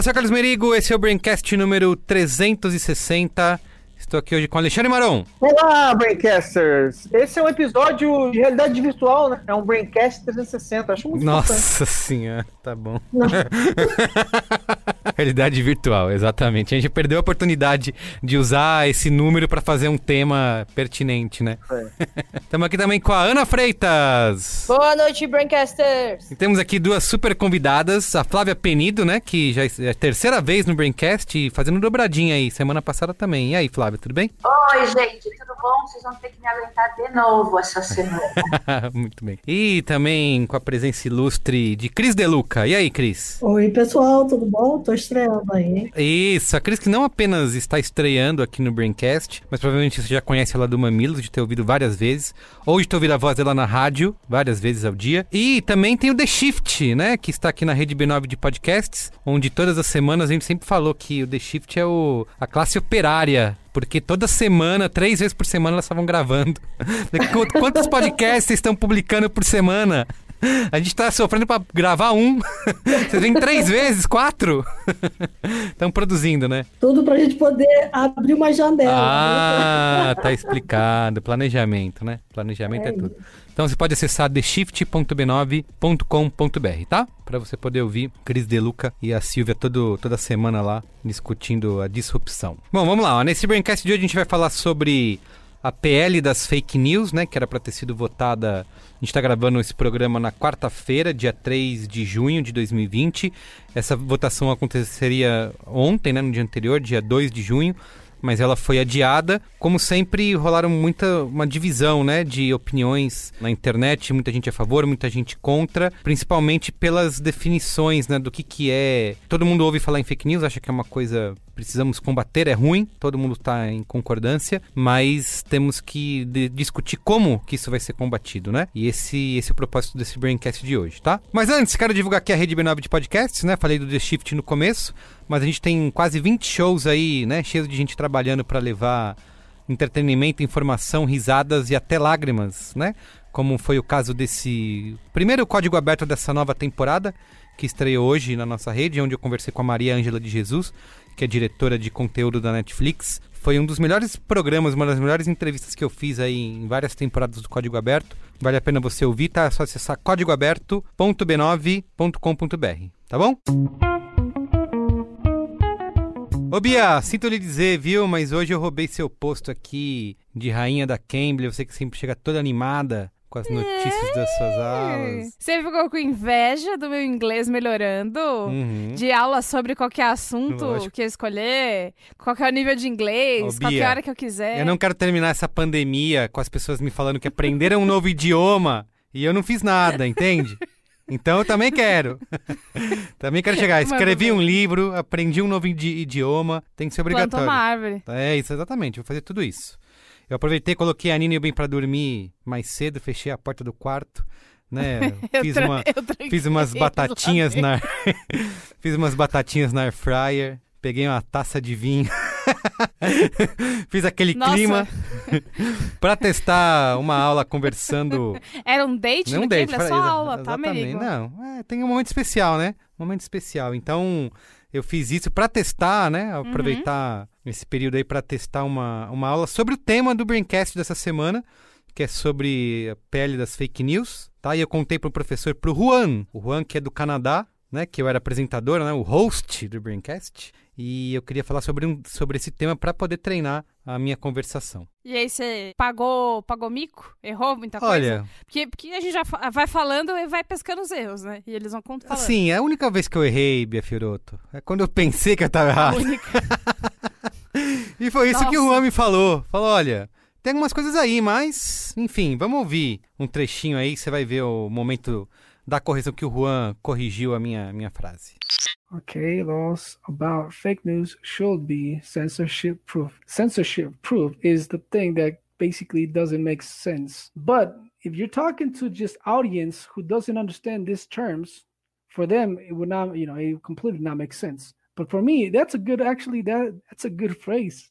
eu sou o Carlos Merigo, esse é o Braincast número 360. Estou aqui hoje com Alexandre Maron. Olá, Braincasters! Esse é um episódio de realidade virtual, né? É um Braincast 360, acho muito Nossa importante. senhora, tá bom. realidade virtual, exatamente. A gente perdeu a oportunidade de usar esse número para fazer um tema pertinente, né? Estamos aqui também com a Ana Freitas. Boa noite, Braincasters! E temos aqui duas super convidadas, a Flávia Penido, né? Que já é a terceira vez no Braincast e fazendo dobradinha aí, semana passada também. E aí, Flávia, tudo bem? Oi, gente, tudo bom? Vocês vão ter que me aguentar de novo essa semana. Muito bem. E também com a presença ilustre de Cris Deluca. E aí, Cris? Oi, pessoal, tudo bom? Tô estreando aí, hein? Isso, a Cris que não apenas está estreando aqui no Braincast, mas provavelmente você já conhece ela do Mamilos, de ter ouvido várias vezes, ou de ter ouvido a voz dela na rádio, várias vezes ao dia. E também tem o The Shift, né, que está aqui na rede B9 de podcasts, onde todas as semanas a gente sempre falou que o The Shift é o, a classe operária porque toda semana, três vezes por semana, elas estavam gravando. Qu- Quantos podcasts estão publicando por semana? A gente tá sofrendo pra gravar um. Vocês vêm três vezes, quatro? Estão produzindo, né? Tudo pra gente poder abrir uma janela. Ah, tá explicado. Planejamento, né? Planejamento é, É tudo. Então você pode acessar theshift.b9.com.br, tá? Pra você poder ouvir Cris Deluca e a Silvia todo, toda semana lá discutindo a disrupção. Bom, vamos lá. ó. Nesse Braincast de hoje a gente vai falar sobre a PL das fake news, né? Que era pra ter sido votada. A gente tá gravando esse programa na quarta-feira, dia 3 de junho de 2020. Essa votação aconteceria ontem, né? No dia anterior, dia 2 de junho mas ela foi adiada. Como sempre, rolaram muita uma divisão, né, de opiniões na internet, muita gente a favor, muita gente contra, principalmente pelas definições, né, do que que é. Todo mundo ouve falar em fake news, acha que é uma coisa precisamos combater, é ruim, todo mundo está em concordância, mas temos que discutir como que isso vai ser combatido, né? E esse, esse é o propósito desse Braincast de hoje, tá? Mas antes, quero divulgar aqui a rede B9 de podcasts, né? Falei do The Shift no começo, mas a gente tem quase 20 shows aí, né? Cheios de gente trabalhando para levar entretenimento, informação, risadas e até lágrimas, né? Como foi o caso desse primeiro código aberto dessa nova temporada, que estreou hoje na nossa rede, onde eu conversei com a Maria Ângela de Jesus, que é diretora de conteúdo da Netflix. Foi um dos melhores programas, uma das melhores entrevistas que eu fiz aí em várias temporadas do Código Aberto. Vale a pena você ouvir, tá? É só acessar códigoaberto.b9.com.br, tá bom? Ô Bia, sinto lhe dizer, viu? Mas hoje eu roubei seu posto aqui de rainha da Cambly. Você que sempre chega toda animada com as notícias das suas aulas. Você ficou com inveja do meu inglês melhorando? Uhum. De aula sobre qualquer assunto Lógico. que eu escolher? Qual que é nível de inglês? Ô, qualquer Bia, hora que eu quiser? Eu não quero terminar essa pandemia com as pessoas me falando que aprenderam um novo idioma e eu não fiz nada, entende? Então eu também quero. também quero chegar. Escrevi um livro, aprendi um novo idi- idioma, tem que ser obrigatório. uma árvore. É isso, exatamente. Vou fazer tudo isso. Eu aproveitei, coloquei a Nina e o Ben pra dormir mais cedo, fechei a porta do quarto, né? Fiz uma, fiz umas batatinhas na fiz umas batatinhas na air fryer, peguei uma taça de vinho. fiz aquele Nossa. clima pra testar uma aula conversando Era um date não no date? É só exa- aula, tá. Merigo? Não, é, tem um momento especial, né? Um momento especial. Então, eu fiz isso pra testar, né? Uhum. Aproveitar esse período aí pra testar uma, uma aula sobre o tema do Braincast dessa semana, que é sobre a pele das fake news, tá? E eu contei pro professor, pro Juan, o Juan que é do Canadá, né? Que eu era apresentador, né? O host do Braincast. E eu queria falar sobre, um, sobre esse tema pra poder treinar a minha conversação. E aí você pagou, pagou mico? Errou muita coisa? Olha, Porque, porque a gente já vai falando e vai pescando os erros, né? E eles vão cont- falando. assim, é a única vez que eu errei, Bia Fioroto. É quando eu pensei que eu tava errado. Única. E foi isso que o Nossa. Juan me falou. Falou, olha, tem algumas coisas aí, mas, enfim, vamos ouvir um trechinho aí, você vai ver o momento dar a correção que o Juan corrigiu a minha, minha frase. Okay, laws about fake news should be censorship proof. Censorship proof is the thing that basically doesn't make sense. But if you're talking to just audience who doesn't understand these terms, for them it would not, you know, it would completely not make sense. But for me, that's a good actually that that's a good phrase.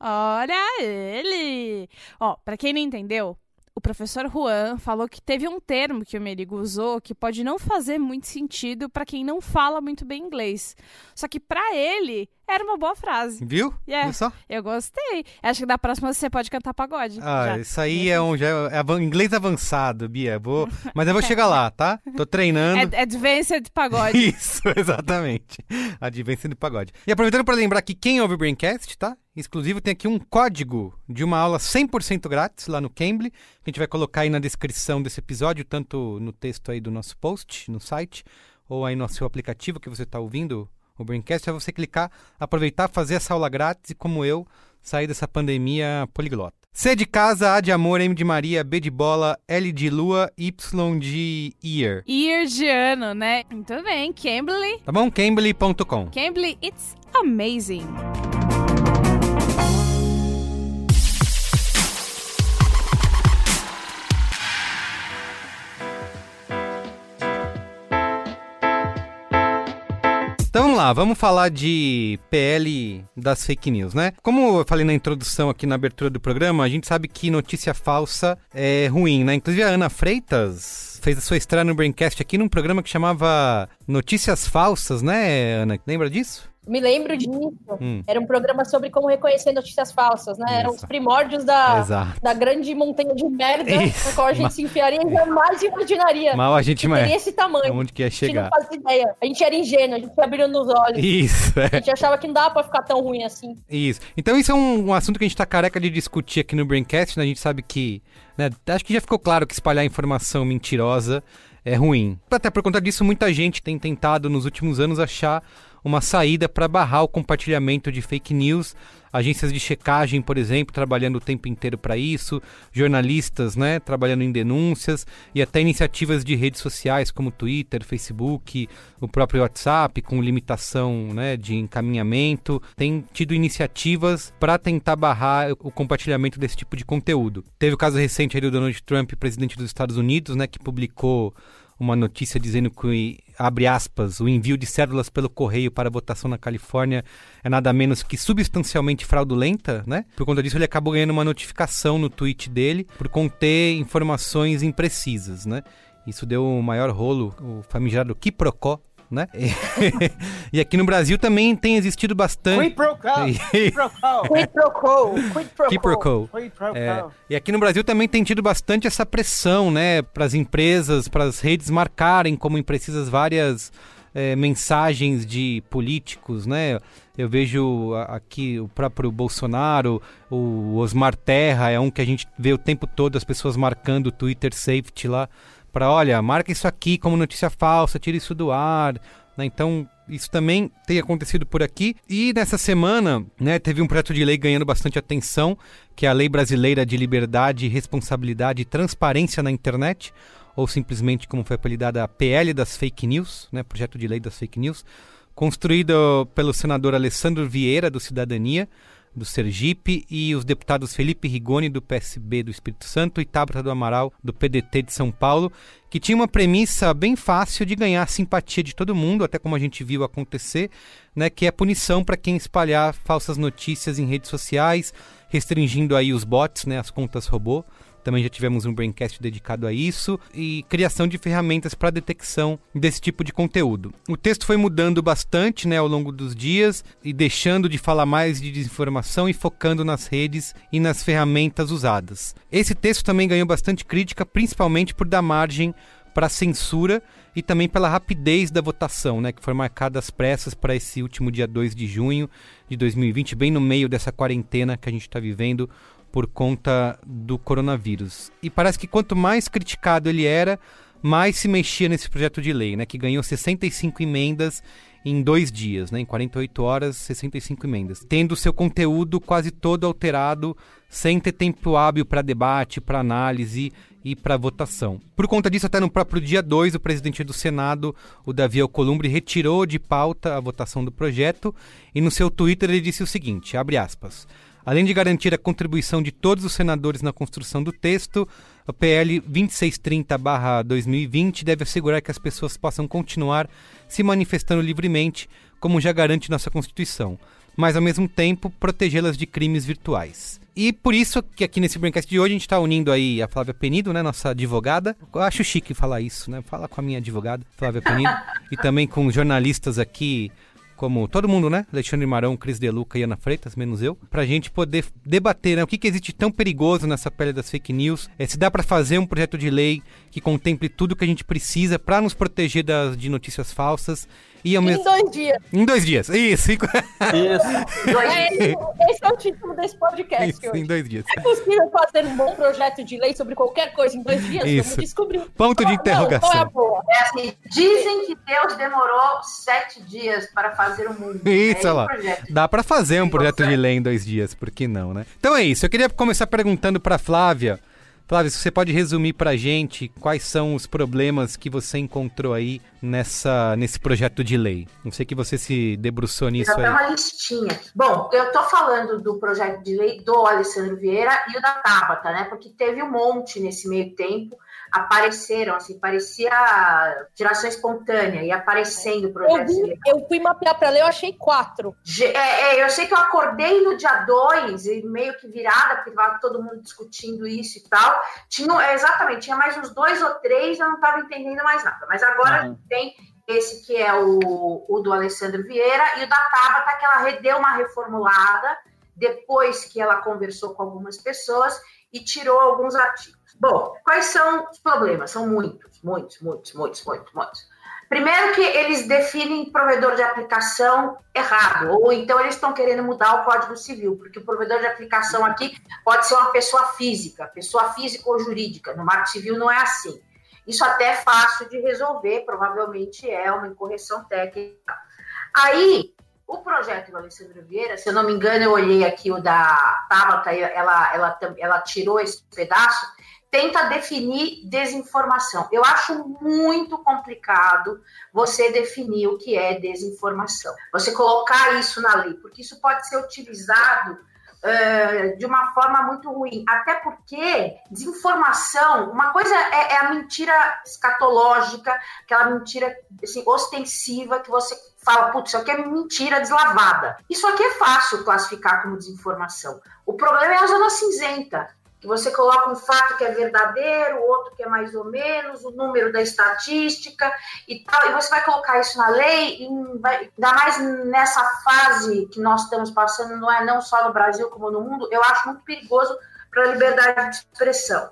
Olha ele! Ó, pra quem não entendeu, o professor Juan falou que teve um termo que o Merigo usou que pode não fazer muito sentido pra quem não fala muito bem inglês. Só que pra ele era uma boa frase. Viu? Yeah. Viu só? Eu gostei. Acho que da próxima você pode cantar pagode. Ah, já. isso aí é um já é avan- inglês avançado, Bia. Vou, mas eu vou chegar lá, tá? Tô treinando. É Advanced pagode. Isso, exatamente. Advência do pagode. E aproveitando para lembrar que quem ouve o Braincast, tá? Exclusivo, tem aqui um código de uma aula 100% grátis lá no Cambly, que a gente vai colocar aí na descrição desse episódio, tanto no texto aí do nosso post, no site, ou aí no seu aplicativo que você está ouvindo o Braincast. É você clicar, aproveitar, fazer essa aula grátis e, como eu, sair dessa pandemia poliglota. C de casa, A de amor, M de Maria, B de bola, L de lua, Y de ear. Ear de ano, né? Muito bem, Cambly. Tá bom? Cambly.com. Cambly, it's amazing. Lá, vamos falar de PL das fake news, né? Como eu falei na introdução aqui na abertura do programa, a gente sabe que notícia falsa é ruim, né? Inclusive a Ana Freitas fez a sua estreia no Braincast aqui num programa que chamava Notícias Falsas, né, Ana? Lembra disso? Me lembro disso. Hum. Era um programa sobre como reconhecer notícias falsas, né? Eram os primórdios da, Exato. da grande montanha de merda Isso. na qual a gente se enfiaria e jamais imaginaria Mal a gente mas teria esse tamanho. onde que ia A gente não chegar. fazia ideia. A gente era ingênuo, a gente foi abrindo os olhos. Isso, A é. gente achava que não dava pra ficar tão ruim assim. Isso. Então isso é um, um assunto que a gente tá careca de discutir aqui no Braincast, né? A gente sabe que, né, acho que já ficou claro que espalhar informação mentirosa é ruim. Até por conta disso, muita gente tem tentado nos últimos anos achar uma saída para barrar o compartilhamento de fake news. Agências de checagem, por exemplo, trabalhando o tempo inteiro para isso, jornalistas, né, trabalhando em denúncias e até iniciativas de redes sociais como Twitter, Facebook, o próprio WhatsApp com limitação, né, de encaminhamento, tem tido iniciativas para tentar barrar o compartilhamento desse tipo de conteúdo. Teve o caso recente aí do Donald Trump, presidente dos Estados Unidos, né, que publicou uma notícia dizendo que, abre aspas, o envio de cédulas pelo correio para votação na Califórnia é nada menos que substancialmente fraudulenta, né? Por conta disso, ele acabou ganhando uma notificação no tweet dele por conter informações imprecisas, né? Isso deu o maior rolo, o famigerado quiprocó, né? e aqui no Brasil também tem existido bastante... Quid pro quo. Quid pro quo. Quid pro quo, quid pro Quid pro quo. quo. Quid pro quo. e aqui no Brasil também tem tido bastante essa pressão, né, para as empresas, para as redes marcarem como imprecisas várias é, mensagens de políticos, né? Eu vejo aqui o próprio Bolsonaro, o Osmar Terra é um que a gente vê o tempo todo as pessoas marcando o Twitter Safety lá para, olha, marca isso aqui como notícia falsa, tira isso do ar, né? Então, isso também tem acontecido por aqui. E nessa semana, né, teve um projeto de lei ganhando bastante atenção, que é a Lei Brasileira de Liberdade, Responsabilidade e Transparência na Internet, ou simplesmente como foi apelidada a PL das Fake News, né, Projeto de Lei das Fake News, construído pelo senador Alessandro Vieira, do Cidadania, do Sergipe, e os deputados Felipe Rigoni, do PSB do Espírito Santo, e Tabata do Amaral, do PDT de São Paulo, que tinha uma premissa bem fácil de ganhar a simpatia de todo mundo, até como a gente viu acontecer, né, que é punição para quem espalhar falsas notícias em redes sociais, restringindo aí os bots, né, as contas robô. Também já tivemos um Braincast dedicado a isso e criação de ferramentas para detecção desse tipo de conteúdo. O texto foi mudando bastante né, ao longo dos dias e deixando de falar mais de desinformação e focando nas redes e nas ferramentas usadas. Esse texto também ganhou bastante crítica, principalmente por dar margem para censura e também pela rapidez da votação, né, que foi marcada às pressas para esse último dia 2 de junho de 2020, bem no meio dessa quarentena que a gente está vivendo por conta do coronavírus. E parece que quanto mais criticado ele era, mais se mexia nesse projeto de lei, né, que ganhou 65 emendas em dois dias, né, em 48 horas, 65 emendas, tendo seu conteúdo quase todo alterado, sem ter tempo hábil para debate, para análise e para votação. Por conta disso, até no próprio dia 2, o presidente do Senado, o Davi Alcolumbre, retirou de pauta a votação do projeto e no seu Twitter ele disse o seguinte, abre aspas, Além de garantir a contribuição de todos os senadores na construção do texto, o PL 2630-2020 deve assegurar que as pessoas possam continuar se manifestando livremente, como já garante nossa Constituição, mas ao mesmo tempo protegê-las de crimes virtuais. E por isso que aqui nesse Braincast de hoje a gente está unindo aí a Flávia Penido, né, nossa advogada. Eu acho chique falar isso, né? Fala com a minha advogada, Flávia Penido, e também com jornalistas aqui como todo mundo, né? Alexandre Marão, Cris Deluca e Ana Freitas, menos eu, pra gente poder debater né, o que, que existe tão perigoso nessa pele das fake news, é, se dá para fazer um projeto de lei que contemple tudo que a gente precisa para nos proteger das, de notícias falsas e ao Em mesmo dois dias. em dois dias, isso, em- Isso. É, esse, esse é o título desse podcast isso, hoje. em dois dias. É possível fazer um bom projeto de lei sobre qualquer coisa em dois dias? Isso. Vamos descobrir. Ponto de não, Qual é interrogação. boa? É assim, dizem que Deus demorou sete dias para fazer o mundo. Isso, é olha lá. Dá pra fazer um projeto de lei em dois dias, por que não, né? Então é isso. Eu queria começar perguntando pra Flávia. Flávia, se você pode resumir pra gente quais são os problemas que você encontrou aí nessa, nesse projeto de lei. Não sei que você se debruçou nisso tem aí. uma listinha. Bom, eu tô falando do projeto de lei do Alessandro Vieira e o da Tabata, né? Porque teve um monte nesse meio tempo. Apareceram, assim, parecia geração espontânea e aparecendo o Eu, vi, lei. eu fui mapear pra ler, eu achei quatro. É, é, eu sei que eu acordei no dia 2, e meio que virada, porque estava todo mundo discutindo isso e tal. Tinha, é, exatamente, tinha mais uns dois ou três, eu não estava entendendo mais nada. Mas agora Uhum. tem esse que é o, o do Alessandro Vieira e o da Tabata, que ela deu uma reformulada depois que ela conversou com algumas pessoas e tirou alguns artigos. Bom, quais são os problemas? São muitos, muitos, muitos, muitos, muitos, muitos. Primeiro que eles definem provedor de aplicação errado, ou então eles estão querendo mudar o Código Civil, porque o provedor de aplicação aqui pode ser uma pessoa física, pessoa física ou jurídica. No Marco Civil não é assim. Isso até é fácil de resolver, provavelmente é uma incorreção técnica. Aí, o projeto do Alessandro Vieira, se eu não me engano, eu olhei aqui o da Tabata, ela, ela, ela tirou esse pedaço, tenta definir desinformação. Eu acho muito complicado você definir o que é desinformação. Você colocar isso na lei, porque isso pode ser utilizado eh, de uma forma muito ruim. Até porque desinformação, uma coisa é, é a mentira escatológica, aquela mentira assim, ostensiva que você fala, putz, isso aqui é mentira deslavada. Isso aqui é fácil classificar como desinformação. O problema é a zona cinzenta que você coloca um fato que é verdadeiro, outro que é mais ou menos, o número da estatística e tal, e você vai colocar isso na lei, e vai, ainda mais nessa fase que nós estamos passando, não é não só no Brasil como no mundo, eu acho muito perigoso para a liberdade de expressão.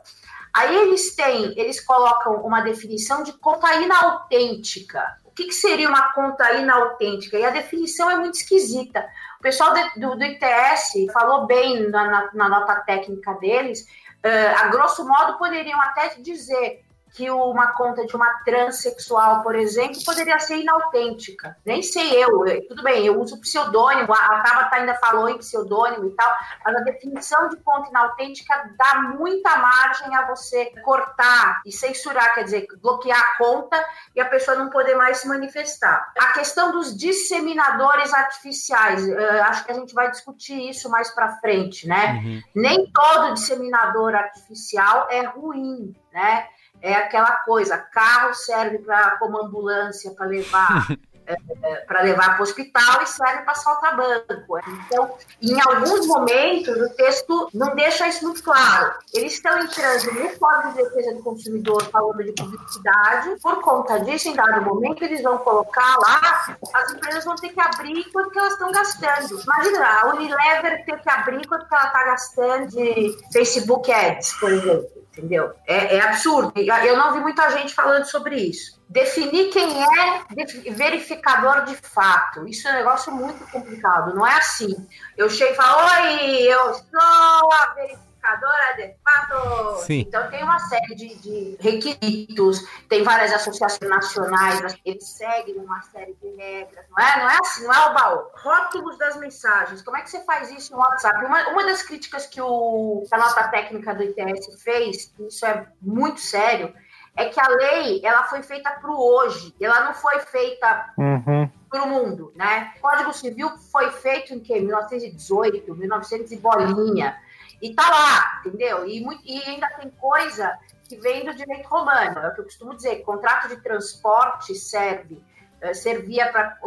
Aí eles têm, eles colocam uma definição de conta inautêntica. O que, que seria uma conta inautêntica? E a definição é muito esquisita. Pessoal de- do, do ITS falou bem na, na- na nota técnica deles. eh, a grosso modo, poderiam até dizer que uma conta de uma transexual, por exemplo, poderia ser inautêntica. Nem sei eu, tudo bem, eu uso pseudônimo, a Tabata ainda falou em pseudônimo e tal, mas a definição de conta inautêntica dá muita margem a você cortar e censurar, quer dizer, bloquear a conta e a pessoa não poder mais se manifestar. A questão dos disseminadores artificiais, eh, acho que a gente vai discutir isso mais para frente, né? Uhum. Nem todo disseminador artificial é ruim, né? É aquela coisa, carro serve para como ambulância para levar para levar para o hospital e serve para assaltar banco. Então, em alguns momentos, o texto não deixa isso muito claro. Eles estão entrando no Código de Defesa do Consumidor falando de publicidade. Por conta disso, em dado momento, eles vão colocar lá, as empresas vão ter que abrir quanto elas estão gastando. Imagina, a Unilever ter que abrir quanto ela está gastando de Facebook Ads, por exemplo. Entendeu? É, é absurdo. Eu não vi muita gente falando sobre isso. Definir quem é verificador de fato. Isso é um negócio muito complicado. Não é assim. Eu chego e falo, oi, eu sou a Comunicadora de. Sim. Então tem uma série de, de requisitos, tem várias associações nacionais, eles seguem uma série de regras, não é? Não é assim, não é o baú. Rótulos das mensagens, como é que você faz isso no WhatsApp? Uma, uma das críticas que, o, que a nota técnica do ITS fez, isso é muito sério, é que a lei ela foi feita para o hoje, ela não foi feita Uhum. para o mundo, né? O Código Civil foi feito em que? 1918, 1900 e bolinha. E tá lá, entendeu? E, muito- e ainda tem coisa que vem do direito romano. É o que eu costumo dizer, contrato de transporte serve eh, servia para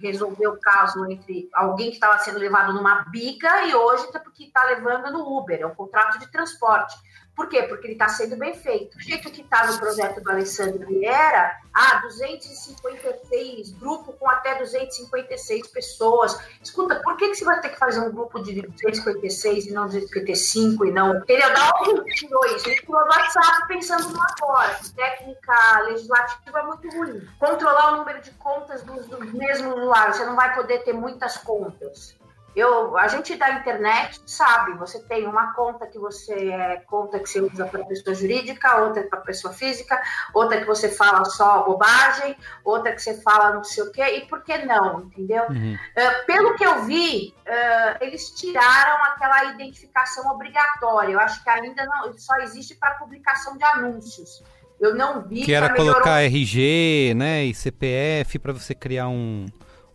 resolver o caso entre alguém que estava sendo levado numa bica e hoje tá porque está levando no Uber, é um contrato de transporte. Por quê? Porque ele está sendo bem feito. Do jeito que está no projeto do Alessandro Vieira, ah, 256, grupo com até 256 pessoas. Escuta, por que, que você vai ter que fazer um grupo de 256 e não 255 e não. Entendeu? Da onde ele tirou isso? Ele tirou do WhatsApp pensando no agora. Técnica legislativa é muito ruim. Controlar o número de contas dos, dos mesmos. Você não vai poder ter muitas contas. Eu, a gente da internet sabe, você tem uma conta que você é conta que você usa para pessoa jurídica, outra para pessoa física, outra que você fala só bobagem, outra que você fala não sei o quê, e por que não, entendeu? Uhum. Eh, pelo que eu vi, eh, eles tiraram aquela identificação obrigatória. Eu acho que ainda não só existe para publicação de anúncios. Eu não vi Que era melhorou colocar RG, né, e CPF para você criar um,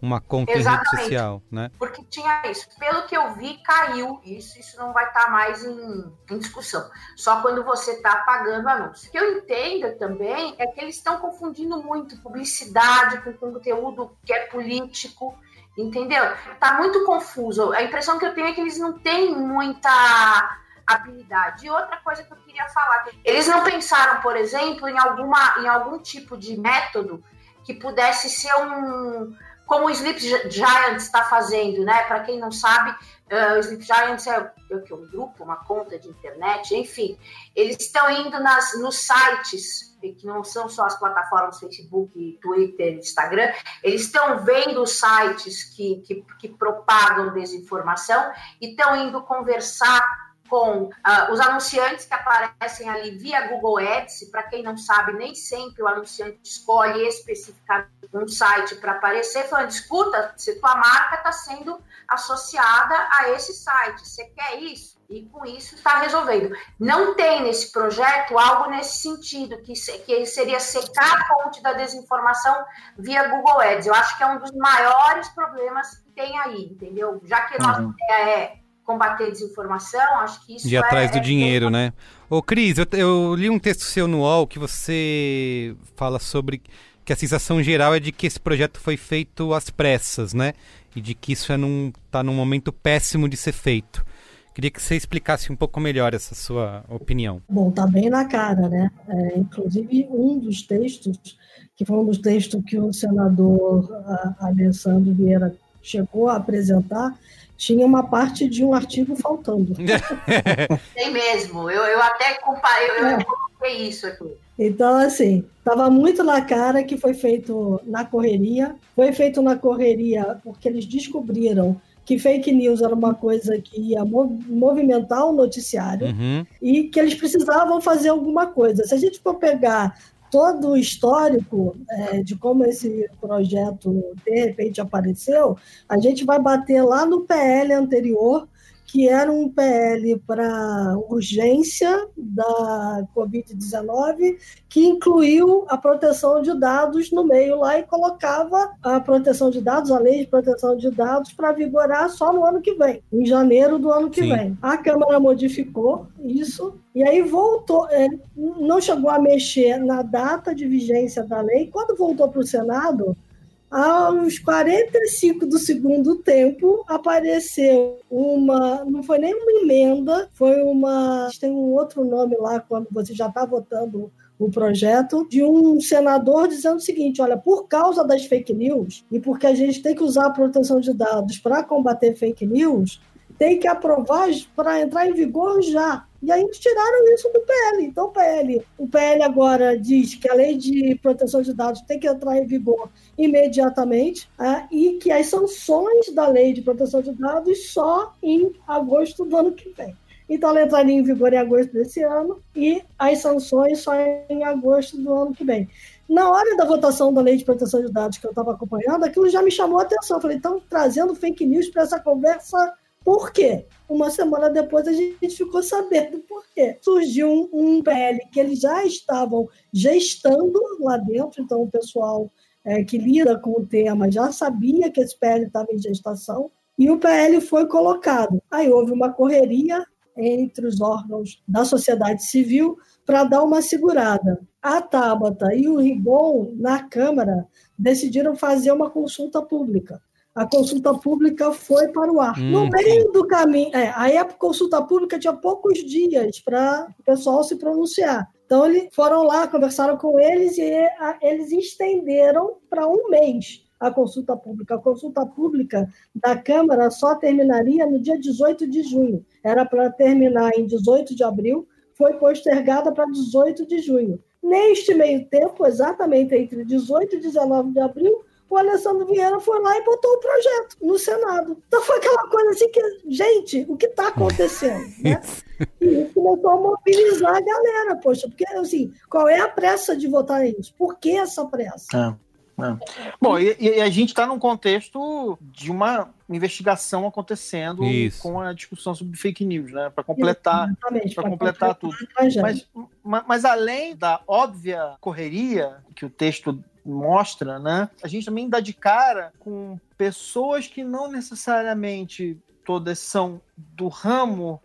uma conta em rede social, né? porque tinha isso. Pelo que eu vi, caiu isso. Isso não vai estar mais em, em discussão. Só quando você está pagando anúncio. O que eu entendo também é que eles estão confundindo muito publicidade com conteúdo que é político. Entendeu? Tá muito confuso. A impressão que eu tenho é que eles não têm muita habilidade. E outra coisa que eu queria falar, eles não pensaram, por exemplo, em alguma em algum tipo de método que pudesse ser um como o Sleep Giants está fazendo, né? Para quem não sabe, uh, o Sleep Giants é, é um grupo, uma conta de internet, enfim, eles estão indo nas, nos sites que não são só as plataformas Facebook, Twitter, Instagram, eles estão vendo os sites que, que, que propagam desinformação e estão indo conversar com uh, os anunciantes que aparecem ali via Google Ads. Para quem não sabe, nem sempre o anunciante escolhe especificamente um site para aparecer, falando: escuta, se tua marca está sendo associada a esse site, você quer isso? E com isso está resolvendo. Não tem nesse projeto algo nesse sentido, que, que seria secar a fonte da desinformação via Google Ads. Eu acho que é um dos maiores problemas que tem aí, entendeu? Já que a nossa Uhum. ideia é combater a desinformação, acho que isso De é, atrás do é- dinheiro, né? Ô, Cris, eu, eu li um texto seu no UOL que você fala sobre que a sensação geral é de que esse projeto foi feito às pressas, né? E de que isso é num, tá num momento péssimo de ser feito. Queria que você explicasse um pouco melhor essa sua opinião. Bom, tá bem na cara, né? É, inclusive, um dos textos, que foi um dos textos que o senador a- Alessandro Vieira chegou a apresentar, tinha uma parte de um artigo faltando. Tem mesmo. Eu, eu até comparei, eu, É. eu coloquei isso aqui. Então, assim, estava muito na cara que foi feito na correria. Foi feito na correria porque eles descobriram que fake news era uma coisa que ia mo- movimentar o noticiário Uhum. e que eles precisavam fazer alguma coisa. Se a gente for pegar todo o histórico é, de como esse projeto de repente apareceu, a gente vai bater lá no PL anterior, que era um PL para urgência da Covid-19, que incluiu a proteção de dados no meio lá e colocava a proteção de dados, a lei de proteção de dados, para vigorar só no ano que vem, em janeiro do ano que Sim. vem. A Câmara modificou isso e aí voltou, é, não chegou a mexer na data de vigência da lei. Quando voltou para o Senado, aos 45 do segundo tempo, apareceu uma. Não foi nem uma emenda, foi uma. Tem um outro nome lá, quando você já está votando o projeto, de um senador dizendo o seguinte: olha, por causa das fake news, e porque a gente tem que usar a proteção de dados para combater fake news, tem que aprovar para entrar em vigor já. E aí tiraram isso do PL. Então, o PL, o PL agora diz que a lei de proteção de dados tem que entrar em vigor imediatamente ah, e que as sanções da lei de proteção de dados só em agosto do ano que vem. Então ela entraria em vigor em agosto desse ano e as sanções só em agosto do ano que vem. Na hora da votação da lei de proteção de dados que eu estava acompanhando, aquilo já me chamou a atenção. Eu falei, estão trazendo fake news para essa conversa por quê? Uma semana depois a gente ficou sabendo por quê. Surgiu um, um PL que eles já estavam gestando lá dentro, então o pessoal é, que lida com o tema já sabia que esse PL estava em gestação, e o PL foi colocado. Aí houve uma correria entre os órgãos da sociedade civil para dar uma segurada. A Tabata e o Rigon, na Câmara, decidiram fazer uma consulta pública a consulta pública foi para o ar. Hum, no meio do caminho, é, aí a consulta pública tinha poucos dias para o pessoal se pronunciar. Então, eles foram lá, conversaram com eles e a, eles estenderam para um mês a consulta pública. A consulta pública da Câmara só terminaria no dia 18 de junho. Era para terminar em 18 de abril, foi postergada para 18 de junho. Neste meio tempo, exatamente entre 18 e 19 de abril, o Alessandro Vieira foi lá e botou o projeto no Senado. Então foi aquela coisa assim que, gente, o que está acontecendo? Né? E isso começou a mobilizar a galera, poxa, porque assim, qual é a pressa de votar nisso? Por que essa pressa? É, é. Bom, e, e, a gente está num contexto de uma investigação acontecendo Isso. com a discussão sobre fake news, né? Para completar, para completar tudo. Mas, mas além da óbvia correria que o texto mostra, né? A gente também dá de cara com pessoas que não necessariamente todas são do ramo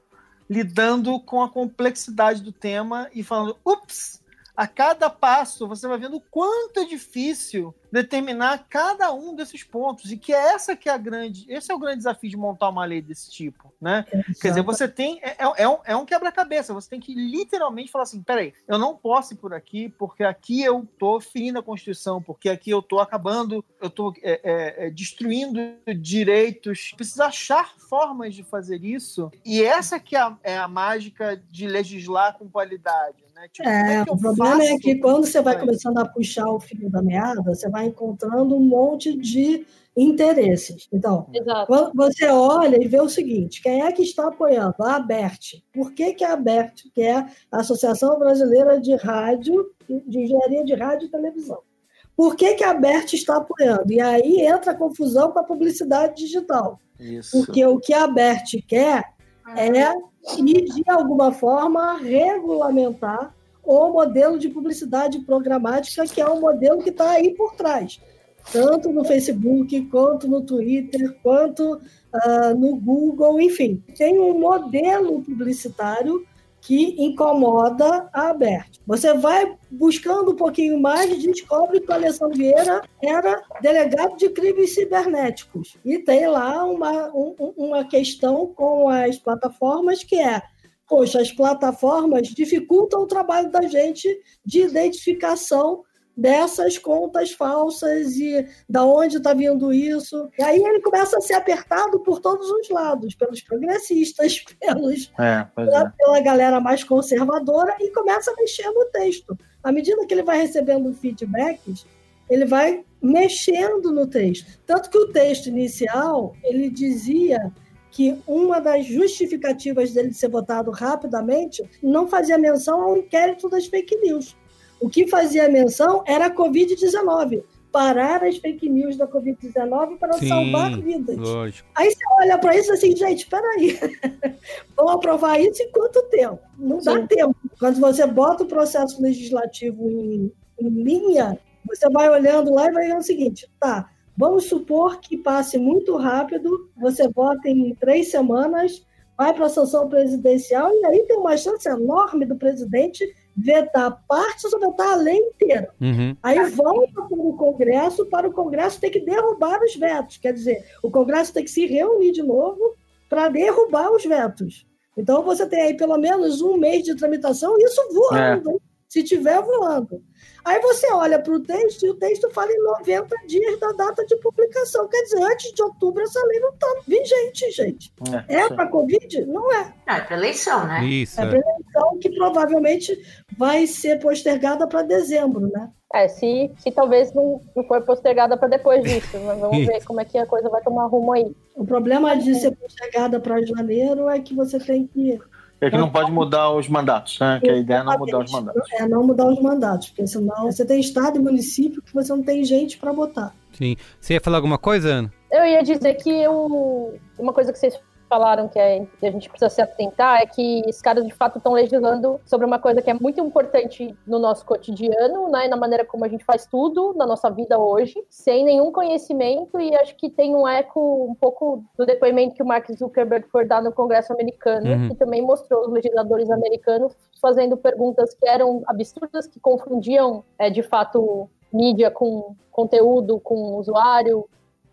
lidando com a complexidade do tema e falando, ups, a cada passo você vai vendo o quanto é difícil determinar cada um desses pontos e que é essa que é a grande, esse é o grande desafio de montar uma lei desse tipo, né? Quer dizer, você tem é, é, é um, é um quebra-cabeça, você tem que literalmente falar assim, peraí, eu não posso ir por aqui porque aqui eu tô ferindo a Constituição, porque aqui eu tô acabando, eu tô é, é, é destruindo direitos, precisa achar formas de fazer isso e essa que é a, é a mágica de legislar com qualidade, né? Tipo, é, o problema é que quando você vai começando a puxar o fio da meada, você vai encontrando um monte de interesses. Então, Exato. quando você olha e vê o seguinte: quem é que está apoiando? A ABERT. Por que, que a ABERT, que é a Associação Brasileira de Rádio, de Engenharia de Rádio e Televisão, por que, que a ABERT está apoiando? E aí entra a confusão com a publicidade digital. Isso. Porque o que a ABERT quer é, e de alguma forma, regulamentar o modelo de publicidade programática, que é o modelo que está aí por trás, tanto no Facebook, quanto no Twitter, quanto uh, no Google, enfim. Tem um modelo publicitário que incomoda a Abert. Você vai buscando um pouquinho mais e descobre que o Alessandro Vieira era delegado de crimes cibernéticos. E tem lá uma, um, uma questão com as plataformas que é poxa, as plataformas dificultam o trabalho da gente de identificação dessas contas falsas e da onde está vindo isso. E aí ele começa a ser apertado por todos os lados, pelos progressistas, pelos, é, pela, é. pela galera mais conservadora, e começa a mexer no texto. À medida que ele vai recebendo feedbacks, ele vai mexendo no texto. Tanto que o texto inicial, ele dizia que uma das justificativas dele ser votado rapidamente não fazia menção ao inquérito das fake news. O que fazia menção era a Covid-19. Parar as fake news da Covid-19 para Sim, salvar vidas. Lógico. Aí você olha para isso assim, gente, espera aí. Vamos aprovar isso em quanto tempo? Não dá Sim. tempo. Quando você bota o processo legislativo em, em linha, você vai olhando lá e vai ver o seguinte, tá, Vamos supor que passe muito rápido, você vota em três semanas, vai para a sanção presidencial, e aí tem uma chance enorme do presidente vetar partes ou vetar a lei inteira. Uhum. Aí volta para o Congresso, para o Congresso ter que derrubar os vetos. Quer dizer, o Congresso tem que se reunir de novo para derrubar os vetos. Então você tem aí pelo menos um mês de tramitação, isso voando, é. Se tiver voando. Aí você olha para o texto e o texto fala em 90 dias da data de publicação. Quer dizer, antes de outubro essa lei não está vigente, gente. É, é para Covid? Não é. é para eleição, né? Isso. É para eleição que provavelmente vai ser postergada para dezembro, né? É, se, se talvez não, não for postergada para depois disso. Mas vamos ver como é que a coisa vai tomar rumo aí. O problema de ser postergada para janeiro é que você tem que É que não pode mudar os mandatos, né? Que a ideia é não mudar os mandatos. É não mudar os mandatos, porque senão você tem estado e município que você não tem gente para botar. Sim. Você ia falar alguma coisa, Ana? Eu ia dizer que eu... uma coisa que vocês falaram que, é, que a gente precisa se atentar é que esses caras de fato estão legislando sobre uma coisa que é muito importante no nosso cotidiano, né, na maneira como a gente faz tudo na nossa vida hoje, sem nenhum conhecimento e acho que tem um eco um pouco do depoimento que o Mark Zuckerberg foi dar no Congresso americano, uhum. que também mostrou os legisladores americanos fazendo perguntas que eram absurdas, que confundiam é, de fato mídia com conteúdo, com usuário,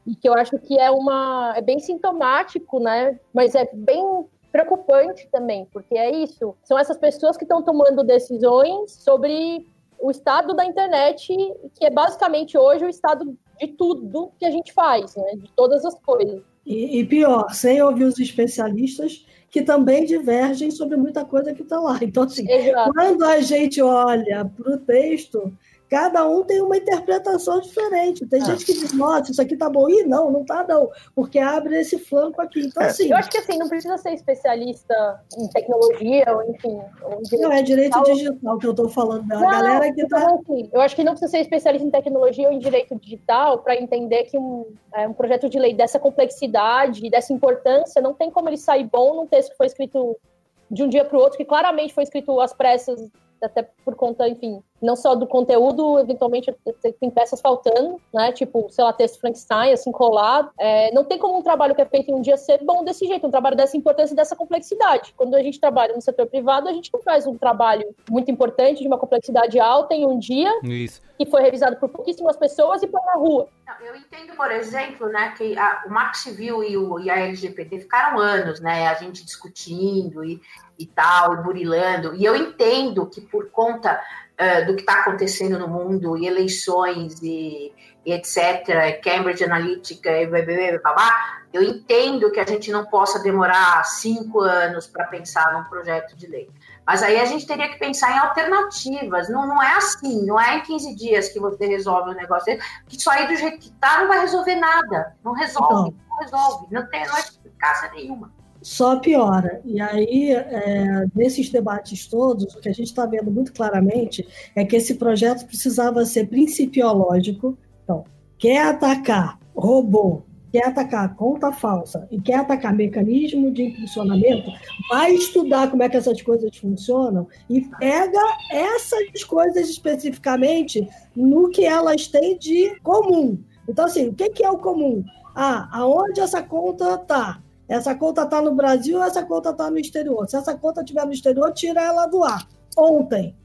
e que eu acho que é uma é bem sintomático, né? Mas é bem preocupante também, porque é isso. São essas pessoas que estão tomando decisões sobre o estado da internet, que é basicamente hoje o estado de tudo que a gente faz, né? De todas as coisas. E, e pior, sem ouvir os especialistas que também divergem sobre muita coisa que está lá. Então, assim, Exato. quando a gente olha para o texto, cada um tem uma interpretação diferente. Tem ah. gente que diz, nossa, isso aqui tá bom. E não, não tá não, porque abre esse flanco aqui. Então, é. assim... Eu acho que, assim, não precisa ser especialista em tecnologia, ou enfim... Ou não, é direito digital, digital que eu tô falando. A não, galera que tá... Assim, eu acho que não precisa ser especialista em tecnologia ou em direito digital para entender que um, é, um projeto de lei dessa complexidade, dessa importância, não tem como ele sair bom num texto que foi escrito de um dia para o outro, que claramente foi escrito às pressas, até por conta, enfim, não só do conteúdo, eventualmente tem peças faltando, né? Tipo, sei lá, texto Frankenstein, assim, colado. É, não tem como um trabalho que é feito em um dia ser bom desse jeito, um trabalho dessa importância e dessa complexidade. Quando a gente trabalha no setor privado, a gente não faz um trabalho muito importante, de uma complexidade alta em um dia, Isso. que foi revisado por pouquíssimas pessoas e põe na rua. Eu entendo, por exemplo, né, que a, o Marco Civil e, o, e a LGPD ficaram anos, né, a gente discutindo e, e tal, e burilando, e eu entendo que por conta uh, do que está acontecendo no mundo, e eleições, e, e etc., Cambridge Analytica, e blá, eu entendo que a gente não possa demorar cinco anos para pensar num projeto de lei. Mas aí a gente teria que pensar em alternativas. Não, não é assim, não é em 15 dias que você resolve o negócio. Que só aí do jeito que está não vai resolver nada. Não resolve, não, não resolve. Não tem, não é eficácia nenhuma só piora. E aí, é, nesses debates todos, o que a gente está vendo muito claramente é que esse projeto precisava ser principiológico. Então, quer atacar robô, quer atacar conta falsa e quer atacar mecanismo de impulsionamento, vai estudar como é que essas coisas funcionam e pega essas coisas especificamente no que elas têm de comum. Então, assim, o que é o comum? Ah, aonde essa conta está? Essa conta está no Brasil, essa conta está no exterior. Se essa conta estiver no exterior, tira ela do ar. Ontem.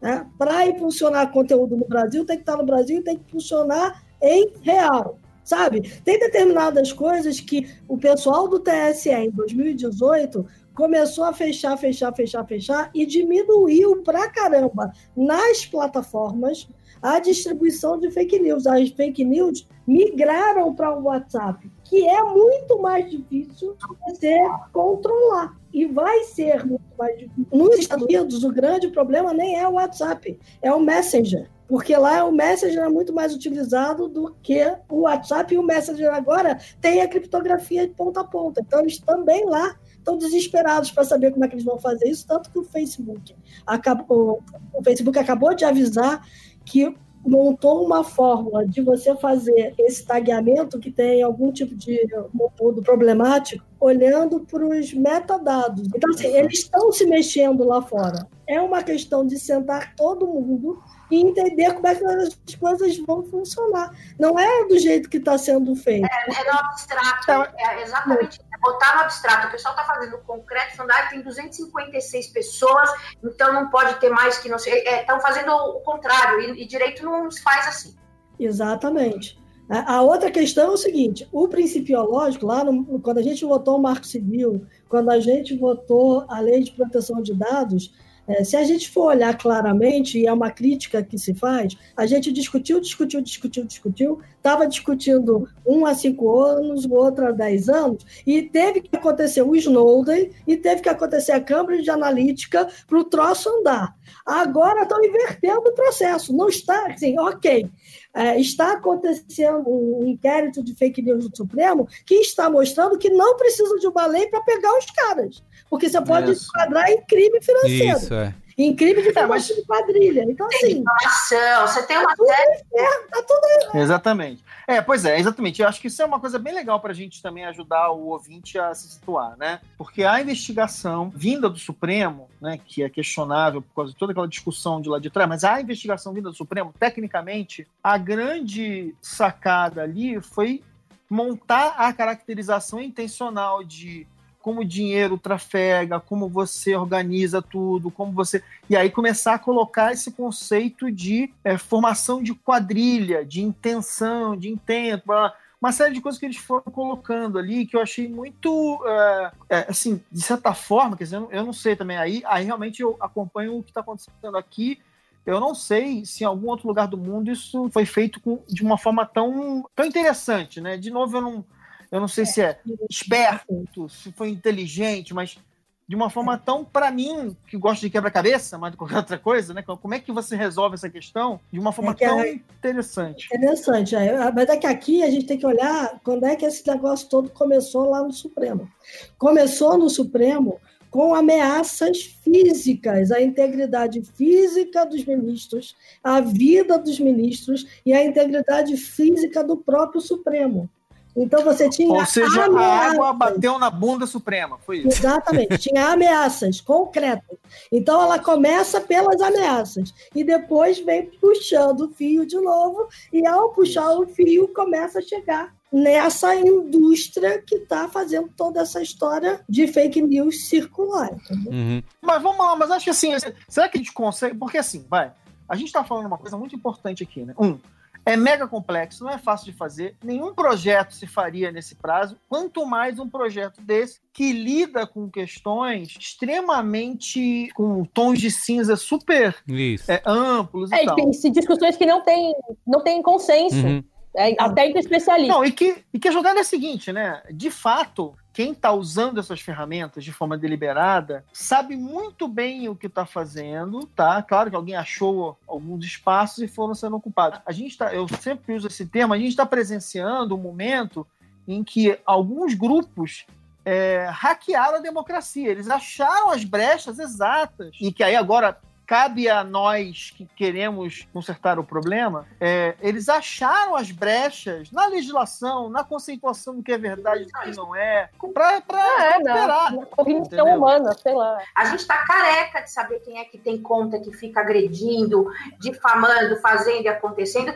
Né? Para impulsionar conteúdo no Brasil, tem que estar tá no Brasil e tem que funcionar em real. Sabe? Tem determinadas coisas que o pessoal do TSE em 2018 começou a fechar, fechar, fechar, fechar e diminuiu pra caramba nas plataformas a distribuição de fake news. As fake news migraram para o WhatsApp, que é muito mais difícil você controlar. E vai ser muito mais difícil. Nos Estados Unidos, o grande problema nem é o WhatsApp, é o Messenger. Porque lá o Messenger é muito mais utilizado do que o WhatsApp, e o Messenger agora tem a criptografia de ponta a ponta. Então, eles também lá estão desesperados para saber como é que eles vão fazer isso, tanto que o Facebook acabou, o Facebook acabou de avisar que montou uma fórmula de você fazer esse tagueamento que tem algum tipo de conteúdo problemático, olhando para os metadados. Então, assim, eles estão se mexendo lá fora. É uma questão de sentar todo mundo e entender como é que as coisas vão funcionar. Não é do jeito que está sendo feito. É, é no abstrato, então, é exatamente. É botar no abstrato. O pessoal está fazendo concreto, falando, ah, tem 256 pessoas, então não pode ter mais que não sei. Estão é, fazendo o contrário, e, e direito não se faz assim. Exatamente. A outra questão é o seguinte: o principiológico, lá no, quando a gente votou o Marco Civil, quando a gente votou a Lei de Proteção de Dados, é, se a gente for olhar claramente, e é uma crítica que se faz, a gente discutiu, discutiu, discutiu, discutiu, estava discutindo um a cinco anos, o outro a dez anos, e teve que acontecer o Snowden e teve que acontecer a Cambridge Analytica para o troço andar. Agora estão invertendo o processo. Não está assim, ok. É, está acontecendo um inquérito de fake news do Supremo que está mostrando que não precisa de uma lei para pegar os caras. Porque você pode Isso. enquadrar em crime financeiro. Isso, é em crime de formação é, de quadrilha. Então, assim. Informação, você tem uma tá série. tá tudo Exatamente. É, pois é, exatamente. Eu acho que isso é uma coisa bem legal para a gente também ajudar o ouvinte a se situar, né? Porque a investigação vinda do Supremo, né, que é questionável por causa de toda aquela discussão de lá de trás, mas a investigação vinda do Supremo, tecnicamente, a grande sacada ali foi montar a caracterização intencional de como o dinheiro trafega, como você organiza tudo, como você. E aí começar a colocar esse conceito de é, formação de quadrilha, de intenção, de intento, uma série de coisas que eles foram colocando ali que eu achei muito, é, é, assim, de certa forma, quer dizer, eu não, eu não sei também. Aí, aí realmente eu acompanho o que está acontecendo aqui. Eu não sei se em algum outro lugar do mundo isso foi feito com, de uma forma tão, tão interessante, né? De novo, eu não eu não sei se é esperto, se foi inteligente, mas de uma forma tão, para mim, que gosto de quebra-cabeça, mais do que qualquer outra coisa, né? Como é que você resolve essa questão de uma forma é tão é... interessante? Interessante, é. mas é que aqui a gente tem que olhar quando é que esse negócio todo começou lá no Supremo. Começou no Supremo com ameaças físicas à integridade física dos ministros, à vida dos ministros e à integridade física do próprio Supremo. Então você tinha. Ou seja, ameaças. a água bateu na bunda suprema, foi isso. Exatamente, tinha ameaças concretas. Então ela começa pelas ameaças e depois vem puxando o fio de novo, e ao puxar isso. o fio, começa a chegar nessa indústria que está fazendo toda essa história de fake news circular. Uhum. Mas vamos lá, mas acho que assim, será que a gente consegue? Porque assim, vai, a gente está falando uma coisa muito importante aqui, né? Um, é mega complexo, não é fácil de fazer. Nenhum projeto se faria nesse prazo, quanto mais um projeto desse que lida com questões extremamente com tons de cinza super é, amplos. É, e tal. tem discussões que não tem, não tem consenso. Uhum. É, até entre especialistas. Não, e que, e que a jogada é a seguinte, né? De fato, quem está usando essas ferramentas de forma deliberada sabe muito bem o que está fazendo, tá? Claro que alguém achou alguns espaços e foram sendo ocupados. A gente tá, eu sempre uso esse termo, a gente está presenciando um momento em que alguns grupos é, hackearam a democracia. Eles acharam as brechas exatas e que aí agora cabe a nós que queremos consertar o problema, é, eles acharam as brechas na legislação, na conceituação do que é verdade e do que não é, para é, recuperar. Na cognição humana, sei lá. A gente está careca de saber quem é que tem conta que fica agredindo, difamando, fazendo e acontecendo.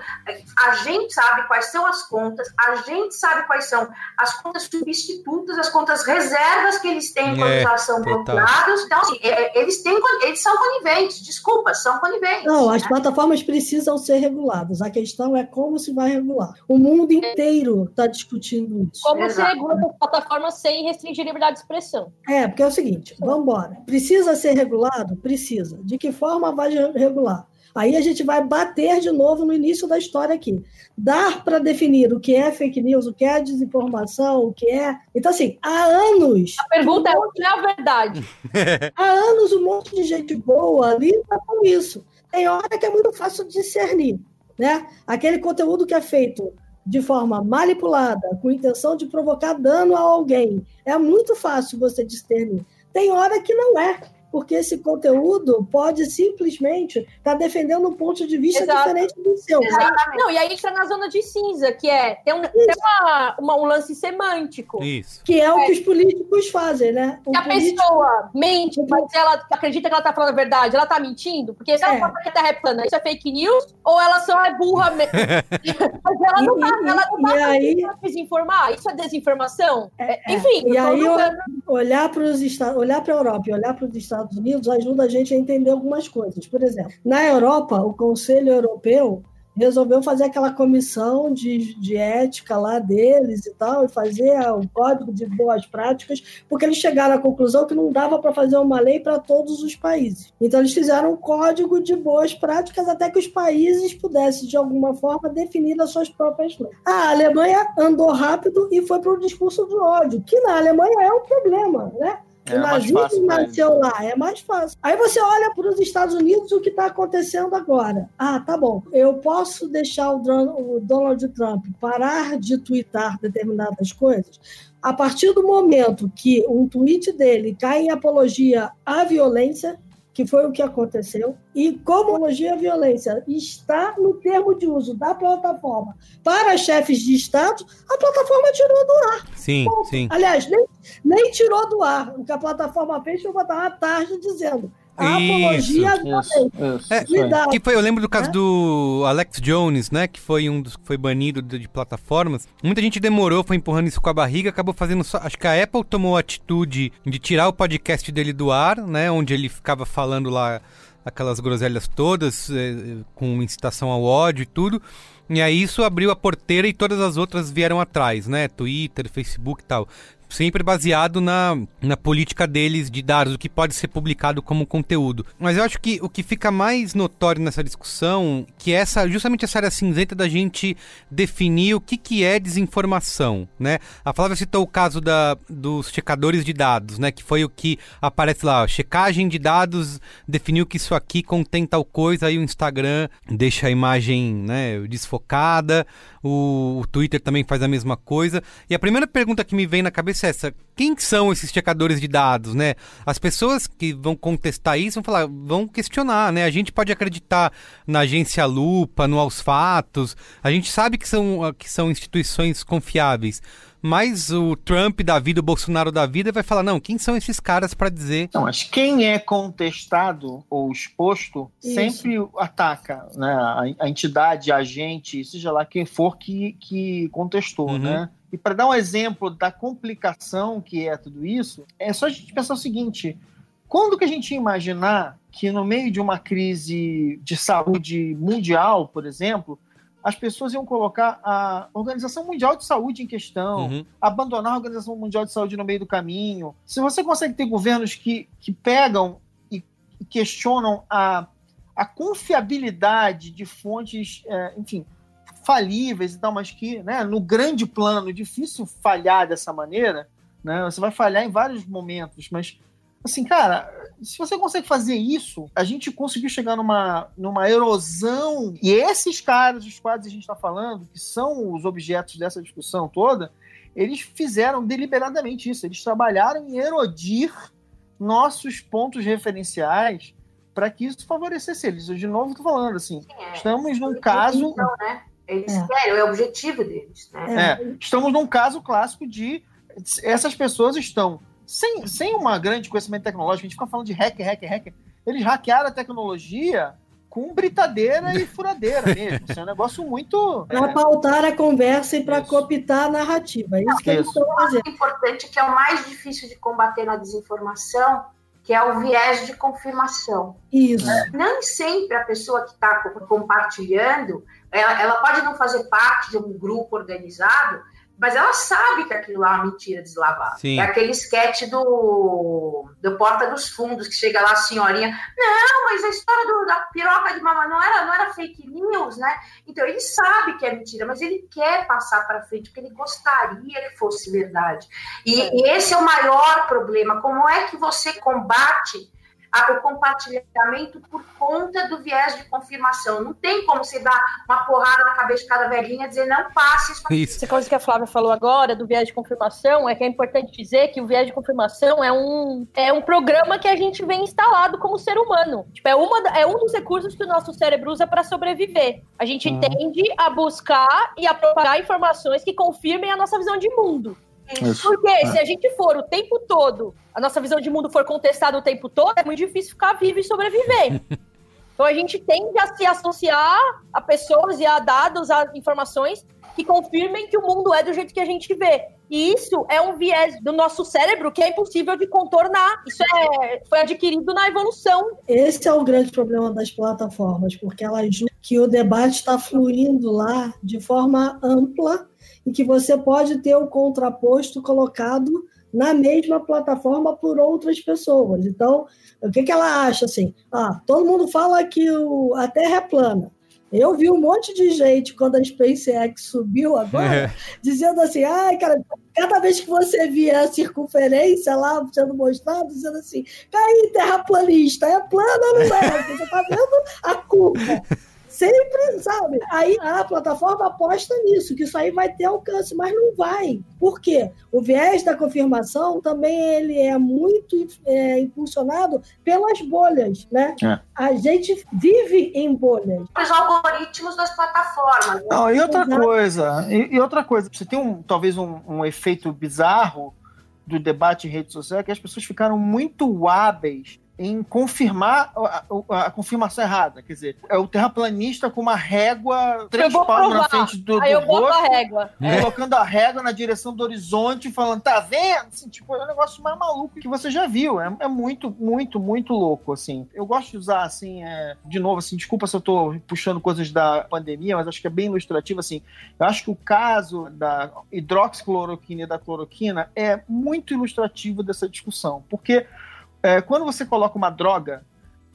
A gente sabe quais são as contas, a gente sabe quais são as contas substitutas, as contas reservas que eles têm quando é, já são procurados. Então, assim, é, eles, têm, eles são coniventes desculpa, são coniventes. Não, as né? plataformas precisam ser reguladas. A questão é como se vai regular. O mundo inteiro está discutindo isso. Como Exato. se regula as plataformas sem restringir a liberdade de expressão? É, porque é o seguinte, vamos embora. Precisa ser regulado? Precisa. De que forma vai regular? Aí a gente vai bater de novo no início da história aqui. Dar para definir o que é fake news, o que é desinformação, o que é. Então, assim, há anos. A pergunta é: o que é a verdade? há anos um monte de gente boa ali está com isso. Tem hora que é muito fácil discernir. Né? Aquele conteúdo que é feito de forma manipulada, com intenção de provocar dano a alguém, é muito fácil você discernir. Tem hora que não é porque esse conteúdo pode simplesmente estar tá defendendo um ponto de vista Exato. diferente do seu. Não, e aí entra na zona de cinza, que é tem um, tem uma, uma, um lance semântico. Isso. Que é, é, o que os políticos fazem, né? O a político... pessoa mente, mas ela acredita que ela está falando a verdade, ela está mentindo? Porque se ela é. fala que tá replanando, isso é fake news, ou ela só é burra mesmo. mas ela não está ela não tá aí... desinformar, isso é desinformação? É, é. Enfim. E aí, olhar para os olhar para a Europa e olhar para os Estados Estados Unidos ajuda a gente a entender algumas coisas. Por exemplo, na Europa, o Conselho Europeu resolveu fazer aquela comissão de, de ética lá deles e tal, e fazer o código de boas práticas, porque eles chegaram à conclusão que não dava para fazer uma lei para todos os países. Então, eles fizeram um código de boas práticas até que os países pudessem, de alguma forma, definir as suas próprias leis. A Alemanha andou rápido e foi para o discurso do ódio, que na Alemanha é um problema, né? É, o nazismo nasceu lá, é mais fácil. Aí você olha para os Estados Unidos o que está acontecendo agora. Ah, tá bom. Eu posso deixar o Donald Trump parar de twittar determinadas coisas? A partir do momento que um tweet dele cai em apologia à violência, que foi o que aconteceu, e como apologia à violência está no termo de uso da plataforma para chefes de Estado, a plataforma tirou do ar. Sim, Bom, sim. Aliás, nem, nem tirou do ar. O que a plataforma fez foi botar uma tarde dizendo a apologia isso, isso, é, que foi, eu lembro do caso é? do Alex Jones, né? Que foi um dos que foi banido de, de, plataformas. Muita gente demorou, foi empurrando isso com a barriga, acabou fazendo só. Acho que a Apple tomou a atitude de tirar o podcast dele do ar, né? Onde ele ficava falando lá aquelas groselhas todas, eh, com incitação ao ódio e tudo. E aí isso abriu a porteira e todas as outras vieram atrás, né? Twitter, Facebook e tal sempre baseado na, na política deles de dados, o que pode ser publicado como conteúdo. Mas eu acho que o que fica mais notório nessa discussão, que é essa, justamente essa área cinzenta da gente definir o que, que é desinformação, né? A Flávia citou o caso da, dos checadores de dados, né? Que foi o que aparece lá, ó, checagem de dados definiu que isso aqui contém tal coisa, aí o Instagram deixa a imagem né, desfocada, o, o Twitter também faz a mesma coisa. E a primeira pergunta que me vem na cabeça é quem são esses checadores de dados, né? As pessoas que vão contestar isso vão falar, vão questionar, né? A gente pode acreditar na agência Lupa, no Aos Fatos, a gente sabe que são, que são instituições confiáveis mas o Trump da vida, o Bolsonaro da vida, vai falar: não, quem são esses caras para dizer. Não, mas quem é contestado ou exposto Isso. sempre ataca né, a, a, entidade, a agente, seja lá quem for que, que contestou, uhum. né? E para dar um exemplo da complicação que é tudo isso, é só a gente pensar o seguinte: quando que a gente ia imaginar que no meio de uma crise de saúde mundial, por exemplo, as pessoas iam colocar a Organização Mundial de Saúde em questão, uhum. abandonar a Organização Mundial de Saúde no meio do caminho. Se você consegue ter governos que, que pegam e questionam a, a confiabilidade de fontes, é, enfim, falíveis e tal, mas que, né, no grande plano, é difícil falhar dessa maneira, né? Você vai falhar em vários momentos, mas assim, cara, se você consegue fazer isso, a gente conseguiu chegar numa, numa erosão. E esses caras dos quais a gente está falando, que são os objetos dessa discussão toda, eles fizeram deliberadamente isso. Eles trabalharam em erodir nossos pontos referenciais para que isso favorecesse eles. Eu, de novo, estou falando assim, é, estamos num caso. Então, né? Eles é. querem, é o objetivo deles. Né? É, estamos num caso clássico de essas pessoas estão sem, sem uma grande conhecimento tecnológico, a gente fica falando de hacker, hacker, hacker. Eles hackearam a tecnologia com britadeira e furadeira mesmo. Isso é um negócio muito. Para é... pautar a conversa e para cooptar a narrativa. É isso que eles estão fazendo. O importante que é o mais difícil de combater na desinformação, que é o viés de confirmação. Isso. Nem sempre a pessoa que está compartilhando, ela, ela pode não fazer parte de um grupo organizado, mas ela sabe que aquilo lá é uma mentira deslavada. Sim. É aquele sketch do, do Porta dos Fundos, que chega lá a senhorinha, não, mas a história do, da piroca de mamãe não era, não era fake news, né? Então ele sabe que é mentira, mas ele quer passar para frente, porque ele gostaria que fosse verdade. E, é. e esse é o maior problema. Como é que você combate o compartilhamento por conta do viés de confirmação. Não tem como você dar uma porrada na cabeça de cada velhinha e dizer não passe isso. isso. Essa coisa que a Flávia falou agora do viés de confirmação é que é importante dizer que o viés de confirmação é um, é um programa que a gente vem instalado como ser humano. Tipo, é, uma, é um dos recursos que o nosso cérebro usa para sobreviver. A gente uhum. tende a buscar e a propagar informações que confirmem a nossa visão de mundo. Isso. Porque é. se a gente for o tempo todo, a nossa visão de mundo for contestada o tempo todo, é muito difícil ficar vivo e sobreviver. então a gente tende a se associar a pessoas e a dados, a informações que confirmem que o mundo é do jeito que a gente vê. E isso é um viés do nosso cérebro que é impossível de contornar. Isso é, foi adquirido na evolução. Esse é o grande problema das plataformas, porque elas que o debate está fluindo lá de forma ampla e que você pode ter o contraposto colocado na mesma plataforma por outras pessoas. Então, o que, que ela acha assim? Ah, todo mundo fala que o, a Terra é plana. Eu vi um monte de gente, quando a SpaceX subiu agora, é. dizendo assim, ai, cara, cada vez que você via a circunferência lá sendo mostrado, dizendo assim, cai terraplanista, é plana ou não é? Você tá vendo a curva. Sempre, sabe? Aí a plataforma aposta nisso, que isso aí vai ter alcance, mas não vai. Por quê? O viés da confirmação também ele é muito é, impulsionado pelas bolhas, né? É. A gente vive em bolhas. Os algoritmos das plataformas. Né? Não, e outra coisa, e, e, outra coisa, você tem um, talvez um, um efeito bizarro do debate em rede social, é que as pessoas ficaram muito hábeis em confirmar a, a, a, confirmação errada. Quer dizer, é o terraplanista com uma régua, três palmos na frente do, do Aí eu boto a régua. É. Colocando a régua na direção do horizonte, falando, tá vendo? Assim, tipo, é um negócio mais maluco que você já viu. É, é muito, muito, muito louco, assim. Eu gosto de usar, assim, é, de novo, assim, desculpa se eu tô puxando coisas da pandemia, mas acho que é bem ilustrativo, assim. Eu acho que o caso da hidroxicloroquina e da cloroquina é muito ilustrativo dessa discussão, porque é, quando você coloca uma droga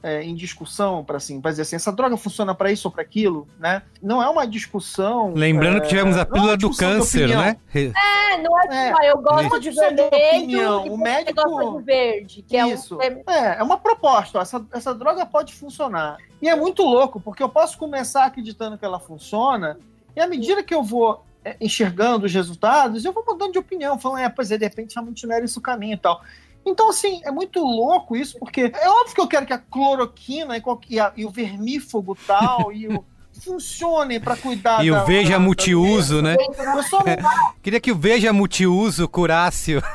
é, em discussão para assim, dizer assim, essa droga funciona para isso ou para aquilo, né? Não é uma discussão. Lembrando é, que tivemos a é pílula do câncer, né? É, não é, tipo, eu gosto de vermelho, o médico verde, que isso. é um... é, é uma proposta. Essa, essa droga pode funcionar. E é muito louco, porque eu posso começar acreditando que ela funciona, e à medida que eu vou é, enxergando os resultados, eu vou mudando de opinião, falando, é, pois é, de repente realmente não era isso o caminho e tal. Então, assim, é muito louco isso, porque é óbvio que eu quero que a cloroquina e, a, e o vermífugo tal e o funcionem para cuidar E da, o Veja da, multiuso, da né? Queria que o Veja multiuso curasse.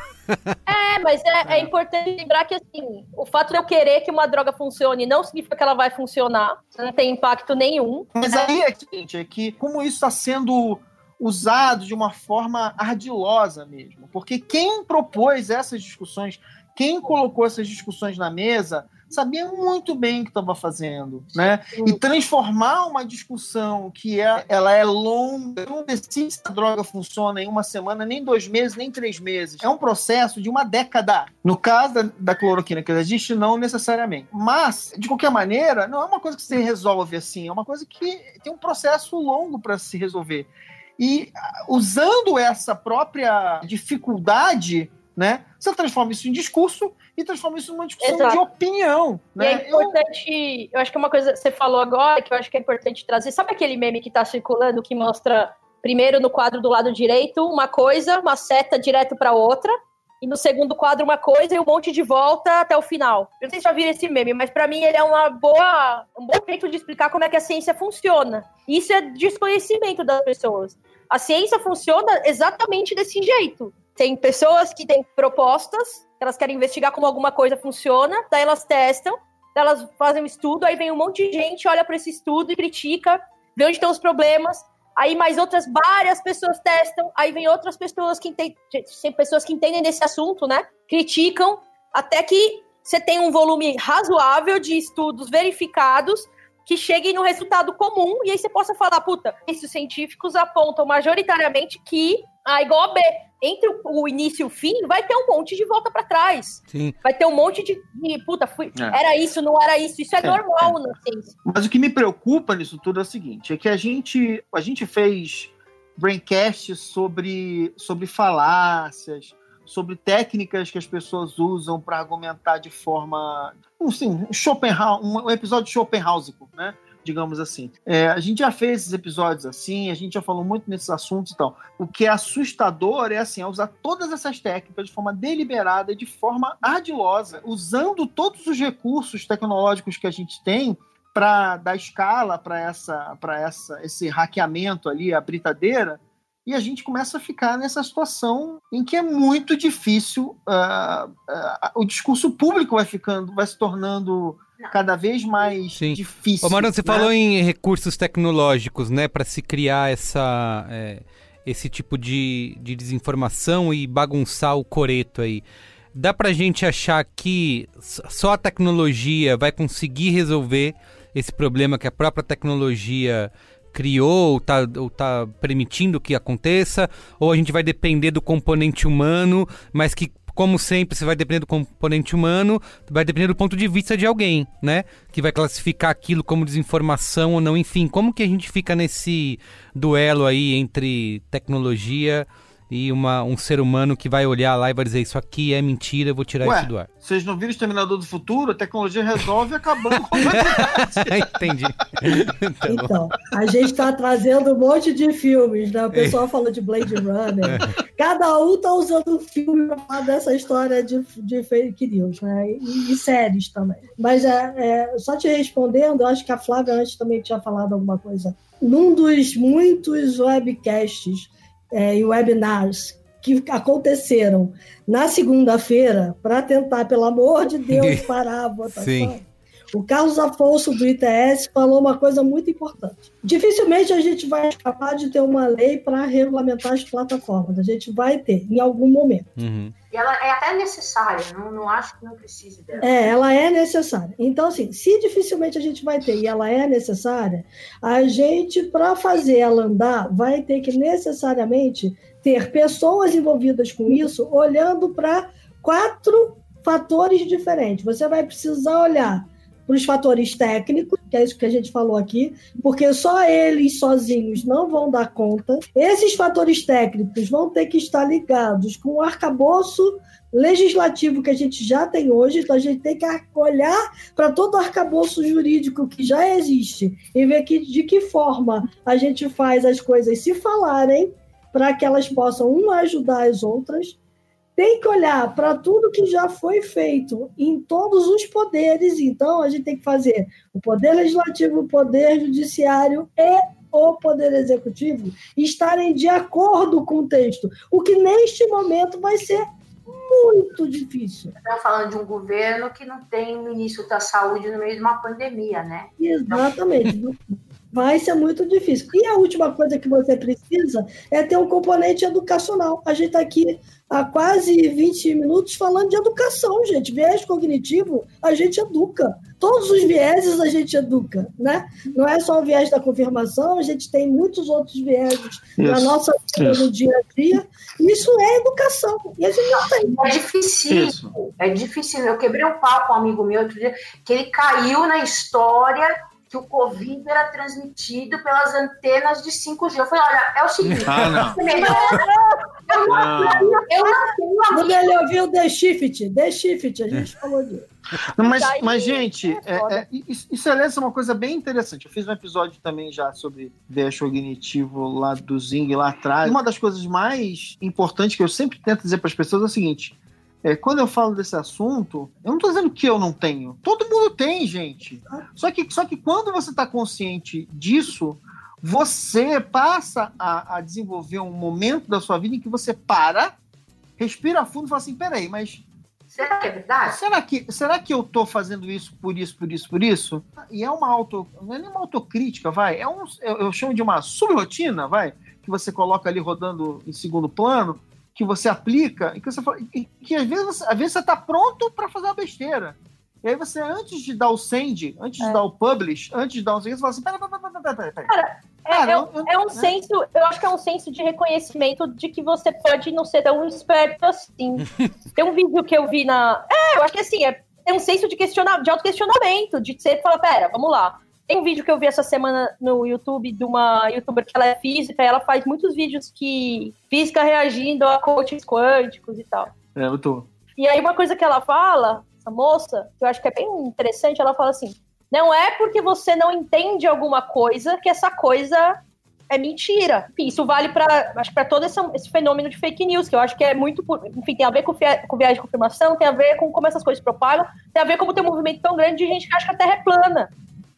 É, mas é, é, importante lembrar que assim, o fato de eu querer que uma droga funcione não significa que ela vai funcionar. Não tem impacto nenhum. Mas aí é, gente, é que como isso está sendo usado de uma forma ardilosa mesmo. Porque quem propôs essas discussões, quem colocou essas discussões na mesa, sabia muito bem o que estava fazendo, né? E transformar uma discussão que é, ela é longa, não decide se a droga funciona em uma semana, nem dois meses, nem três meses. É um processo de uma década. No caso da, da cloroquina que existe, não necessariamente. Mas, de qualquer maneira, não é uma coisa que se resolve assim, é uma coisa que tem um processo longo para se resolver. E usando essa própria dificuldade, né, você transforma isso em discurso e transforma isso numa discussão Exato. de opinião. Né? é importante, eu... eu acho que é uma coisa que você falou agora que eu acho que é importante trazer. Sabe aquele meme que está circulando que mostra primeiro no quadro do lado direito uma coisa, uma seta direto para outra, e no segundo quadro uma coisa e um monte de volta até o final. Eu não sei se já viram esse meme, mas para mim ele é uma boa, um bom jeito de explicar como é que a ciência funciona. Isso é desconhecimento das pessoas. A ciência funciona exatamente desse jeito. Tem pessoas que têm propostas, elas querem investigar como alguma coisa funciona, daí elas testam, daí elas fazem um estudo, aí vem um monte de gente, olha para esse estudo e critica, vê onde estão os problemas, aí mais outras várias pessoas testam, aí vem outras pessoas que entendem, pessoas que entendem desse assunto, né? Criticam, até que você tem um volume razoável de estudos verificados que cheguem no resultado comum e aí você possa falar, puta, esses científicos apontam majoritariamente que A igual a B. Entre o início e o fim, vai ter um monte de volta para trás. Sim. Vai ter um monte de, de puta, fui, é. era isso, não era isso. Isso é, é normal é. na ciência. Mas o que me preocupa nisso tudo é o seguinte: é que a gente, a gente fez braincast sobre, sobre falácias, sobre técnicas que as pessoas usam para argumentar de forma. Assim, Schopenhauer, um episódio de Schopenhauer, né? Digamos assim. É, a gente já fez esses episódios assim, a gente já falou muito nesses assuntos e tal. O que é assustador é assim, é usar todas essas técnicas de forma deliberada e de forma ardilosa, usando todos os recursos tecnológicos que a gente tem para dar escala para essa, para essa, esse hackeamento ali, a britadeira, e a gente começa a ficar nessa situação em que é muito difícil, uh, uh, o discurso público vai ficando, vai se tornando cada vez mais Sim. difícil. Ô, Marão, você né? falou em recursos tecnológicos, né, para se criar essa, é, esse tipo de, de desinformação e bagunçar o coreto aí. Dá pra gente achar que só a tecnologia vai conseguir resolver esse problema que a própria tecnologia criou ou está tá permitindo que aconteça, ou a gente vai depender do componente humano, mas que como sempre, você vai depender do componente humano, vai depender do ponto de vista de alguém, né? Que vai classificar aquilo como desinformação ou não. Enfim, como que a gente fica nesse duelo aí entre tecnologia e uma, um ser humano que vai olhar lá e vai dizer isso aqui é mentira, eu vou tirar Ué, isso do ar. Vocês não viram Exterminador do Futuro? A tecnologia resolve acabando com Entendi. então, a gente está trazendo um monte de filmes, né? O pessoal fala de Blade Runner. Cada um está usando um filme para falar dessa história de, de fake news, né? E, e séries também. Mas é, é, só te respondendo, eu acho que a Flávia antes também tinha falado alguma coisa. Num dos muitos webcasts é, e webinars que aconteceram na segunda-feira para tentar, pelo amor de Deus, parar a votação. Sim. O Carlos Afonso do ITS falou uma coisa muito importante. Dificilmente a gente vai capaz de ter uma lei para regulamentar as plataformas. A gente vai ter, em algum momento. Uhum. E ela é até necessária, não, não acho que não precise dela. É, ela é necessária. Então, assim, se dificilmente a gente vai ter e ela é necessária, a gente, para fazer ela andar, vai ter que necessariamente ter pessoas envolvidas com isso, olhando para quatro fatores diferentes. Você vai precisar olhar para os fatores técnicos, que é isso que a gente falou aqui, porque só eles sozinhos não vão dar conta. Esses fatores técnicos vão ter que estar ligados com o arcabouço legislativo que a gente já tem hoje, então a gente tem que olhar para todo o arcabouço jurídico que já existe e ver que, de que forma a gente faz as coisas se falarem para que elas possam uma ajudar as outras tem que olhar para tudo que já foi feito em todos os poderes. Então, a gente tem que fazer o poder legislativo, o poder judiciário e o poder executivo estarem de acordo com o texto, o que neste momento vai ser muito difícil. Estamos falando de um governo que não tem ministro da saúde no meio de uma pandemia, né? Exatamente. vai ser muito difícil. E a última coisa que você precisa é ter um componente educacional. A gente está aqui há quase 20 minutos falando de educação, gente. Viés cognitivo, a gente educa. Todos os vieses a gente educa, né? Não é só o viés da confirmação, a gente tem muitos outros vieses isso, na nossa vida no dia a dia. Isso é educação. E a gente não tem. É difícil. É difícil. Eu quebrei um pau com um amigo meu outro dia, que ele caiu na história que o Covid era transmitido pelas antenas de 5G. Eu falei, olha, é o seguinte, ah, não. eu, não, eu não tenho Ele ouviu The Shift, The Shift, a gente falou disso. mas, mas, gente, é, é, isso é uma coisa bem interessante. Eu fiz um episódio também já sobre viés cognitivo lá do Zing lá atrás. Uma das coisas mais importantes que eu sempre tento dizer para as pessoas é o seguinte: é, quando eu falo desse assunto, eu não estou dizendo que eu não tenho. Todo mundo tem, gente. Só que, só que quando você está consciente disso, você passa a, a, desenvolver um momento da sua vida em que você para, respira fundo e fala assim: peraí, mas. Será que é verdade? Será que, será que eu estou fazendo isso por isso, por isso, por isso? E é uma auto. Não é nem uma autocrítica, vai. É um, eu, eu chamo de uma subrotina, vai. Que você coloca ali rodando em segundo plano que você aplica e que você fala, e que às vezes, às vezes você está pronto para fazer uma besteira. E aí você, antes de dar o send, antes é. de dar o publish, antes de dar o send, você fala assim, pera, pera, pera, pera, pera, pera. Cara, é, Cara, é, eu, eu, é um né? senso, eu acho que é um senso de reconhecimento de que você pode não ser tão esperto assim. Tem um vídeo que eu vi na. É, eu acho que assim, é, é um senso de, questiona, de autoquestionamento, de você falar, pera, vamos lá. Tem um vídeo que eu vi essa semana no YouTube de uma youtuber que ela é física, e ela faz muitos vídeos que física reagindo a coaches quânticos e tal. É, eu tô. E aí uma coisa que ela fala, essa moça, que eu acho que é bem interessante, ela fala assim: não é porque você não entende alguma coisa que essa coisa é mentira. Enfim, isso vale para acho para todo esse, esse, fenômeno de fake news, que eu acho que é muito, enfim, tem a ver com, com viagem de confirmação, tem a ver com como essas coisas propagam, tem a ver com tem um movimento tão grande de gente que acha que a Terra é plana.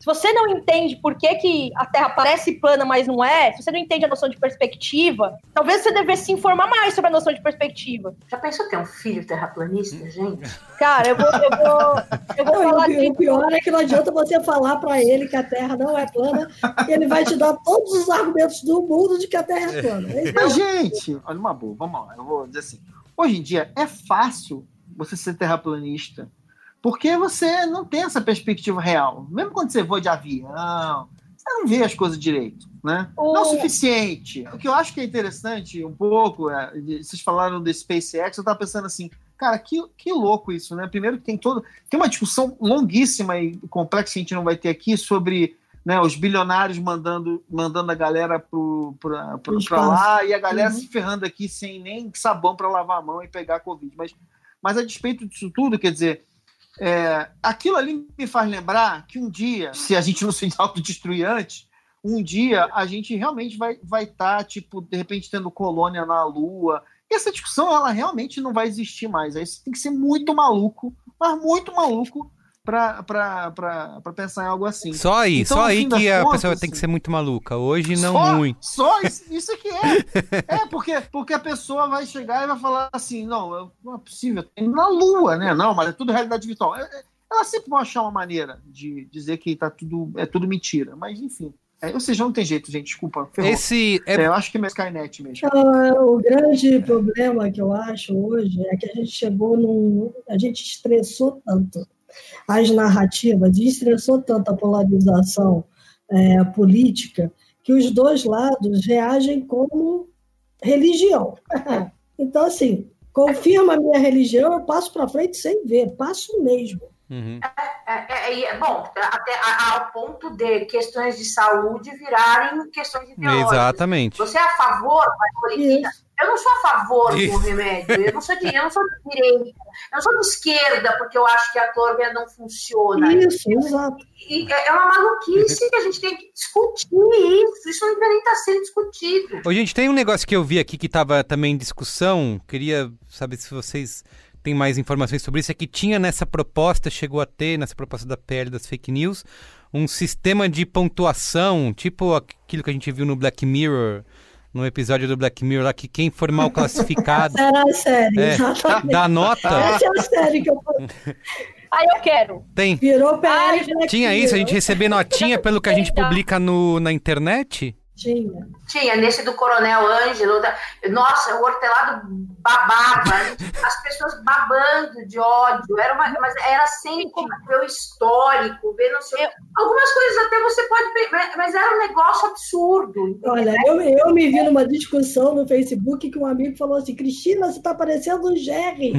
Se você não entende por que, que a Terra parece plana, mas não é, se você não entende a noção de perspectiva, talvez você devesse se informar mais sobre a noção de perspectiva. Já pensou ter um filho terraplanista, gente? Cara, eu vou, eu vou, eu vou não, falar... O, o pior é que não adianta você falar para ele que a Terra não é plana, ele vai te dar todos os argumentos do mundo de que a Terra é plana. Mas, gente, olha uma boa, vamos lá, eu vou dizer assim, hoje em dia é fácil você ser terraplanista, porque você não tem essa perspectiva real. Mesmo quando você voa de avião, você não vê as coisas direito, né? Não é o suficiente. O que eu acho que é interessante um pouco, é, vocês falaram do SpaceX, eu estava pensando assim, Cara, que, que louco isso, né? Primeiro que tem todo. Tem uma discussão longuíssima e complexa que a gente não vai ter aqui sobre né, os bilionários mandando, mandando a galera para lá e a galera uhum. se ferrando aqui sem nem sabão para lavar a mão e pegar a Covid. Mas, mas a despeito disso tudo, quer dizer, é, aquilo ali me faz lembrar que um dia, se a gente não se autodestruir antes, um dia a gente realmente vai estar, vai tá, tipo, de repente tendo colônia na Lua. E essa discussão, ela realmente não vai existir mais. Aí você tem que ser muito maluco, mas muito maluco para pensar em algo assim. Só aí, então, só aí que a contas, pessoa tem que ser muito maluca. Hoje não só, muito. Só isso, isso é que é. é, porque, porque a pessoa vai chegar e vai falar assim: não, não é possível, tem na Lua, né? Não, mas é tudo realidade virtual. É, é, ela sempre vai achar uma maneira de dizer que tá tudo, é tudo mentira. Mas enfim. É, ou seja, não tem jeito, gente, desculpa. Ferrou. Esse é... é... eu acho que é Skynet mesmo. o grande problema que eu acho hoje é que a gente chegou num. A gente estressou tanto as narrativas e estressou tanto a polarização é, política que os dois lados reagem como religião. então, assim, confirma a minha religião, eu passo para frente sem ver, passo mesmo. Uhum. É, é, é, bom, até ao ponto de questões de saúde virarem questões ideológicas. Exatamente. Você é a favor da cloriquina? Eu não sou a favor do remédio, eu não sou de, eu não sou de direita, eu não sou de esquerda, porque eu acho que a clorvia não funciona. Isso, exato. É uma maluquice que a gente tem que discutir isso. Isso não nem está sendo discutido. Ô, gente, tem um negócio que eu vi aqui que estava também em discussão. Queria saber se vocês têm mais informações sobre isso. É que tinha nessa proposta, chegou a ter, nessa proposta da PL das fake news, um sistema de pontuação, tipo aquilo que a gente viu no Black Mirror no episódio do Black Mirror lá que quem for mal classificado. Era a série, é, Dá nota. Essa é a série que eu. Aí eu quero. Tem. Virou PL. Tinha isso, a gente receber notinha pelo que a gente publica no, na internet? Tinha. Tinha, nesse do Coronel Ângelo. Da... Nossa, o hortelado babava, as pessoas babando de ódio. Era uma, mas era sempre ver o histórico, ver não sei. Algumas coisas até você pode. Mas era um negócio absurdo. Olha, eu, eu me vi numa discussão no Facebook que um amigo falou assim: Cristina, você está parecendo um Jerry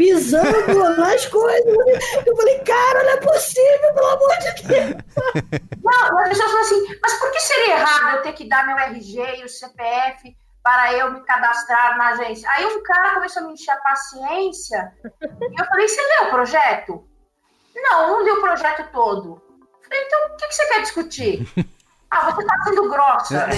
pisando nas coisas. Eu falei, cara, não é possível, pelo amor de Deus. Não, as pessoas falam assim, mas por que seria errado eu ter que dar meu RG e o CPF para eu me cadastrar na agência? Aí um cara começou a me encher a paciência e eu falei, você leu o projeto? Não, não li o projeto todo. Eu falei, então o que, que você quer discutir? Ah, você tá sendo grossa. Né?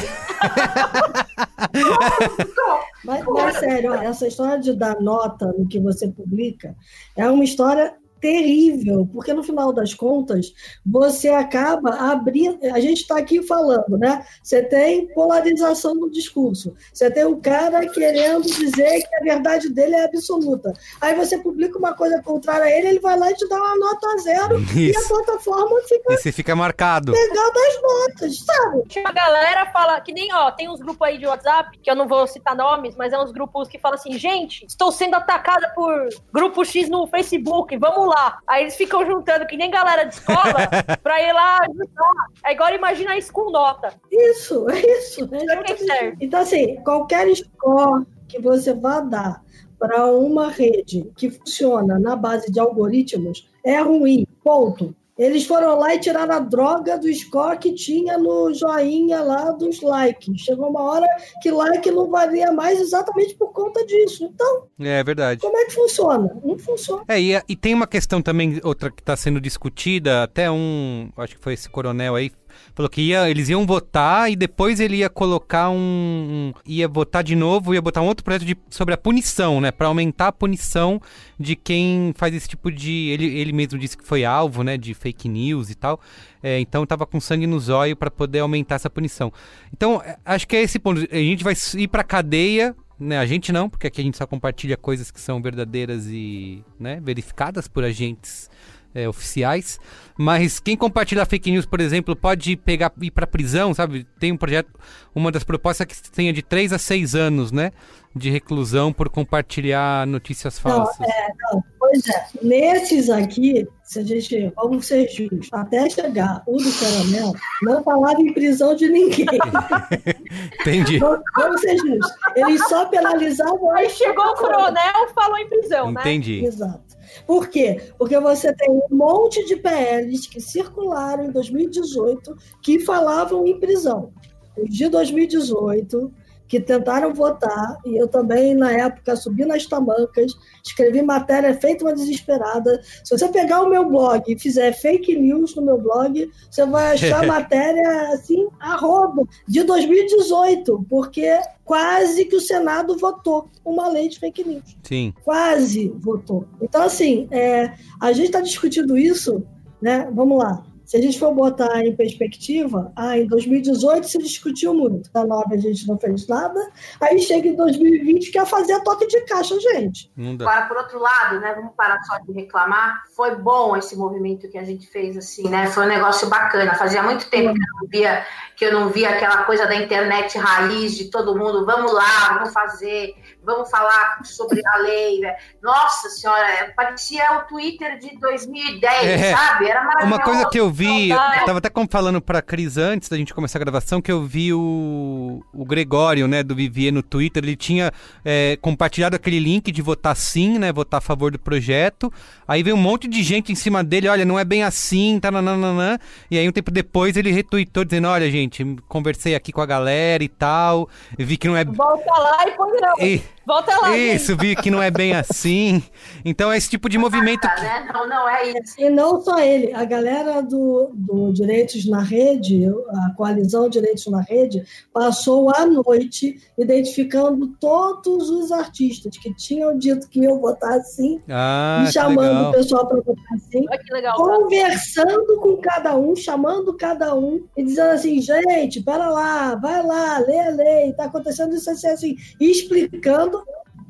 mas, mas, sério, essa história de dar nota no que você publica é uma história terrível, porque no final das contas você acaba abrindo. A gente está aqui falando, né? Você tem polarização no discurso, você tem um cara querendo dizer que a verdade dele é absoluta. Aí você publica uma coisa contrária a ele, ele vai lá e te dá uma nota zero Isso. e a plataforma fica. E você fica marcado. Pegando as notas, sabe? A galera fala que nem, ó, tem uns grupos aí de WhatsApp, que eu não vou citar nomes, mas é uns grupos que falam assim: gente, estou sendo atacada por grupo X no Facebook, vamos lá lá. Aí eles ficam juntando que nem galera de escola pra ir lá ajudar. É igual imaginar isso com nota. Isso, é isso. É então, assim, qualquer score que você vá dar para uma rede que funciona na base de algoritmos é ruim. Ponto. Eles foram lá e tiraram a droga do score que tinha no joinha lá dos likes. Chegou uma hora que like não valia mais exatamente por conta disso. Então. É verdade. Como é que funciona? Não funciona. É, e, e tem uma questão também, outra que está sendo discutida, até um. Acho que foi esse coronel aí falou que ia, eles iam votar e depois ele ia colocar um, um ia votar de novo, ia botar um outro projeto de, sobre a punição, né, para aumentar a punição de quem faz esse tipo de, ele, ele mesmo disse que foi alvo, né, de fake news e tal. É, então tava com sangue no zóio para poder aumentar essa punição. Então, é, acho que é esse ponto. A gente vai ir para cadeia né, a gente não, porque aqui a gente só compartilha coisas que são verdadeiras e né, verificadas por agentes é, oficiais. Mas quem compartilha fake news, por exemplo, pode pegar ir para prisão, sabe? Tem um projeto, uma das propostas é que tenha de 3 a 6 anos, né? De reclusão por compartilhar notícias falsas. Não, é, não. Pois é, nesses aqui, se a gente, vamos ser justos, até chegar o do caramelo, não falava em prisão de ninguém. Entendi. Vamos, vamos ser justos. Eles só penalizavam. Aí chegou o coronel, falou em prisão prisão, Entendi. né? Entendi. Exato. Por quê? Porque você tem um monte de PLs que circularam em 2018 que falavam em prisão. Os de 2018 que tentaram votar, e eu também, na época, subi nas tamancas, escrevi matéria feita uma desesperada. Se você pegar o meu blog e fizer fake news no meu blog, você vai achar matéria assim, a roubo, de 2018, porque quase que o Senado votou uma lei de fake news. Sim. Quase votou. Então, assim, é, a gente está discutindo isso, né? Vamos lá. Se a gente for botar em perspectiva, ah, em 2018 se discutiu muito, na 9 a gente não fez nada, aí chega em 2020 quer fazer a toque de caixa, gente. Agora, por outro lado, né, vamos parar só de reclamar, foi bom esse movimento que a gente fez, assim, né, foi um negócio bacana, fazia muito tempo que eu não via, que eu não via aquela coisa da internet raiz de todo mundo, vamos lá, vamos fazer, vamos falar sobre a lei, né? nossa senhora, parecia o Twitter de 2010, é, sabe? Era maravilhoso. Uma coisa que eu vi, eu tava até falando pra Cris antes da gente começar a gravação, que eu vi o, o Gregório, né, do Vivier no Twitter, ele tinha é, compartilhado aquele link de votar sim, né, votar a favor do projeto, aí veio um monte de gente em cima dele, olha, não é bem assim, tá, nananana, e aí um tempo depois ele retweetou dizendo, olha, gente, conversei aqui com a galera e tal, vi que não é... Volta lá e põe não. E... Volta lá. Isso, vi que não é bem assim. Então é esse tipo de movimento. Que... Né? Não, não é isso. E não só ele, a galera do, do Direitos na Rede, a coalizão Direitos na Rede, passou a noite identificando todos os artistas que tinham dito que iam votar assim ah, e chamando legal. o pessoal para votar assim. legal, conversando com cada um, chamando cada um e dizendo assim: gente, pera lá, vai lá, lê a lei, está acontecendo isso assim, assim, e explicando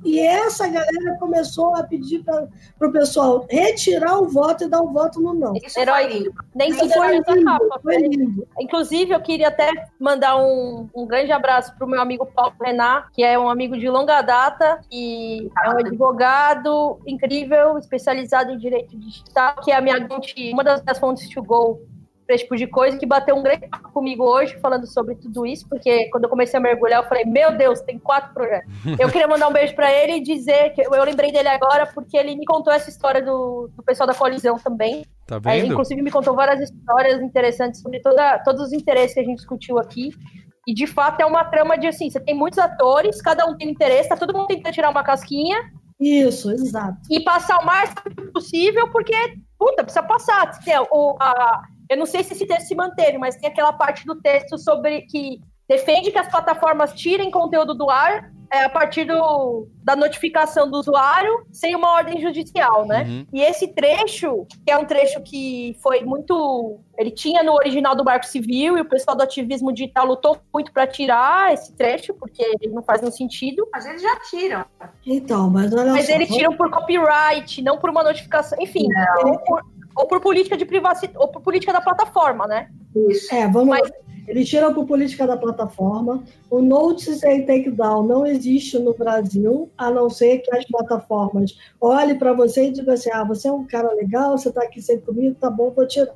e essa galera começou a pedir para o pessoal retirar o voto e dar o voto no não. Isso Herói lindo. Nem tudo foi lindo, capa, foi lindo. Inclusive, eu queria até mandar um, um grande abraço para o meu amigo Paulo Renan, que é um amigo de longa data, e é um advogado incrível, especializado em direito digital, que é a minha uma das minhas fontes to go para esse tipo de coisa, que bateu um grande papo comigo hoje falando sobre tudo isso, porque quando eu comecei a mergulhar, eu falei, meu Deus, tem quatro projetos. Eu queria mandar um beijo para ele e dizer que eu lembrei dele agora, porque ele me contou essa história do, do pessoal da colisão também. Tá vendo? Aí, inclusive, me contou várias histórias interessantes sobre toda, todos os interesses que a gente discutiu aqui. E de fato é uma trama de assim: você tem muitos atores, cada um tem interesse, tá todo mundo tentando tirar uma casquinha. Isso, exato. E passar o mais possível, porque, puta, precisa passar. Tem o, a, eu não sei se esse texto se manteve, mas tem aquela parte do texto sobre que defende que as plataformas tirem conteúdo do ar é, a partir do, da notificação do usuário sem uma ordem judicial, né? Uhum. E esse trecho, que é um trecho que foi muito. Ele tinha no original do Marco Civil e o pessoal do ativismo digital lutou muito para tirar esse trecho, porque ele não faz nenhum sentido. Mas eles já tiram. Então, mas olha Mas só, eles tiram por copyright, não por uma notificação. Enfim, por, ou por política de privacidade, ou por política da plataforma, né? Isso. É, vamos Mas, eles tiram por política da plataforma. O Notice and Takedown não existe no Brasil, a não ser que as plataformas olhem para você e digam assim: ah, você é um cara legal, você está aqui sempre comigo, tá bom, vou tirar.